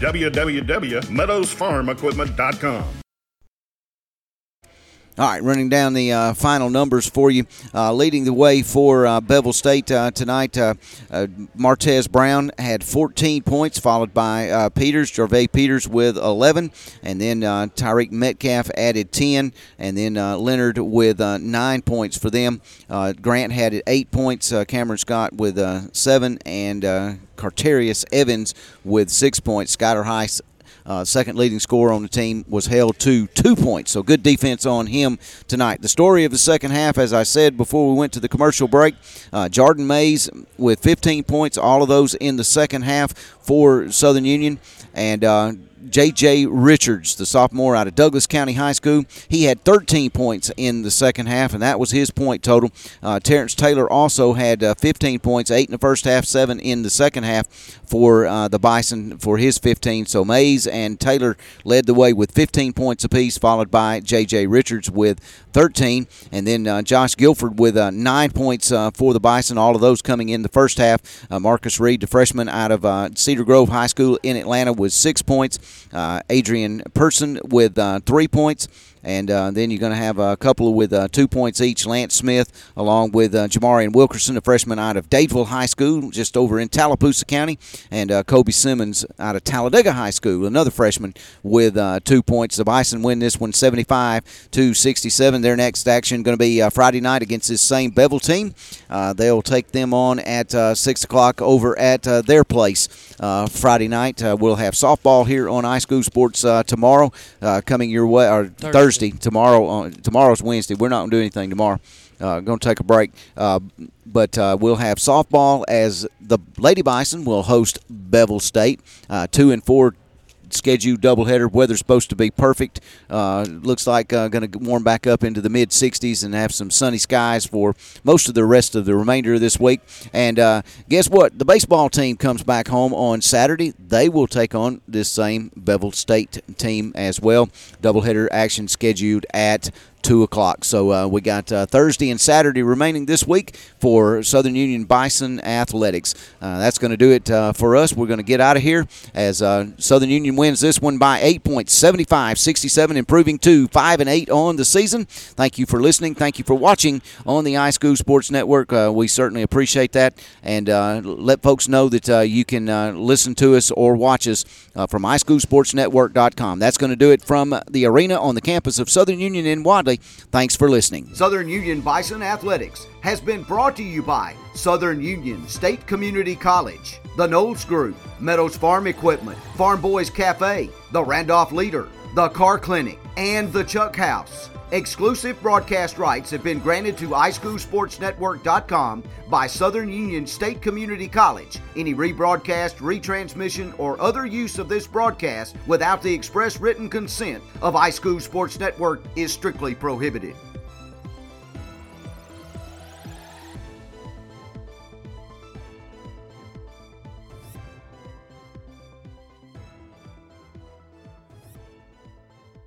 www.meadowsfarmequipment.com. All right, running down the uh, final numbers for you. Uh, leading the way for uh, Bevill State uh, tonight, uh, uh, Martez Brown had 14 points, followed by Peters, Gervais Peters with 11, and then Tyreek Metcalf added 10, and then Leonard with nine points for them. Grant had eight points, Cameron Scott with seven, and Carterius Evans with six points. Skyler Heiss uh, second leading scorer on the team, was held to two points. So good defense on him tonight. The story of the second half, as I said before we went to the commercial break, uh, Jordan Mays with 15 points, all of those in the second half for Southern Union. And uh, J.J. Richards, the sophomore out of Douglas County High School. He had 13 points in the second half, and that was his point total. Uh, Terrence Taylor also had uh, 15 points, eight in the first half, seven in the second half for uh, the Bison for his 15. So Mays and Taylor led the way with 15 points apiece, followed by J.J. Richards with 13, and then uh, Josh Guilford with uh, nine points uh, for the Bison. All of those coming in the first half. Marcus Reed, the freshman out of Cedar Grove High School in Atlanta, with six points. Adrian Person with three points. And uh, then you're going to have a couple with uh, two points each. Lance Smith, along with uh, Jamarian Wilkerson, a freshman out of Dadeville High School, just over in Tallapoosa County, and uh, Kobe Simmons out of Talladega High School, another freshman with uh, two points. The Bison win this one 75 to 67. Their next action going to be uh, Friday night against this same Bevill team. Uh, they'll take them on at 6 o'clock over at their place Friday night. we'll have softball here on iSchool Sports tomorrow coming your way, or Thursday. Thursday. Tomorrow, uh, tomorrow's Wednesday. We're not going to do anything tomorrow. Uh, going to take a break, uh, but uh, we'll have softball as the Lady Bison will host Bevill State. Uh, two and four scheduled doubleheader. Weather's supposed to be perfect. Uh, looks like uh, going to warm back up into the mid 60s and have some sunny skies for most of the rest of the remainder of this week. And uh, guess what? The baseball team comes back home on Saturday. They will take on this same Bevill State team as well. Doubleheader action scheduled at 2 o'clock. So uh, we got uh, Thursday and Saturday remaining this week for Southern Union Bison Athletics. Uh, that's going to do it uh, for us. We're going to get out of here as uh, Southern Union wins this one by 8 points, 75 67, improving to 5 and 8 on the season. Thank you for listening. Thank you for watching on the iSchool Sports Network. Uh, we certainly appreciate that. And let folks know that you can listen to us or watch us from iSchoolSportsNetwork.com. That's going to do it from the arena on the campus of Southern Union in Wadley. Thanks for listening. Southern Union Bison Athletics has been brought to you by Southern Union State Community College, the Knowles Group, Meadows Farm Equipment, Farm Boys Cafe, the Randolph Leader, the Car Clinic, and the Chuck House. Exclusive broadcast rights have been granted to iSchoolSportsNetwork.com by Southern Union State Community College. Any rebroadcast, retransmission, or other use of this broadcast without the express written consent of iSchool Sports Network is strictly prohibited.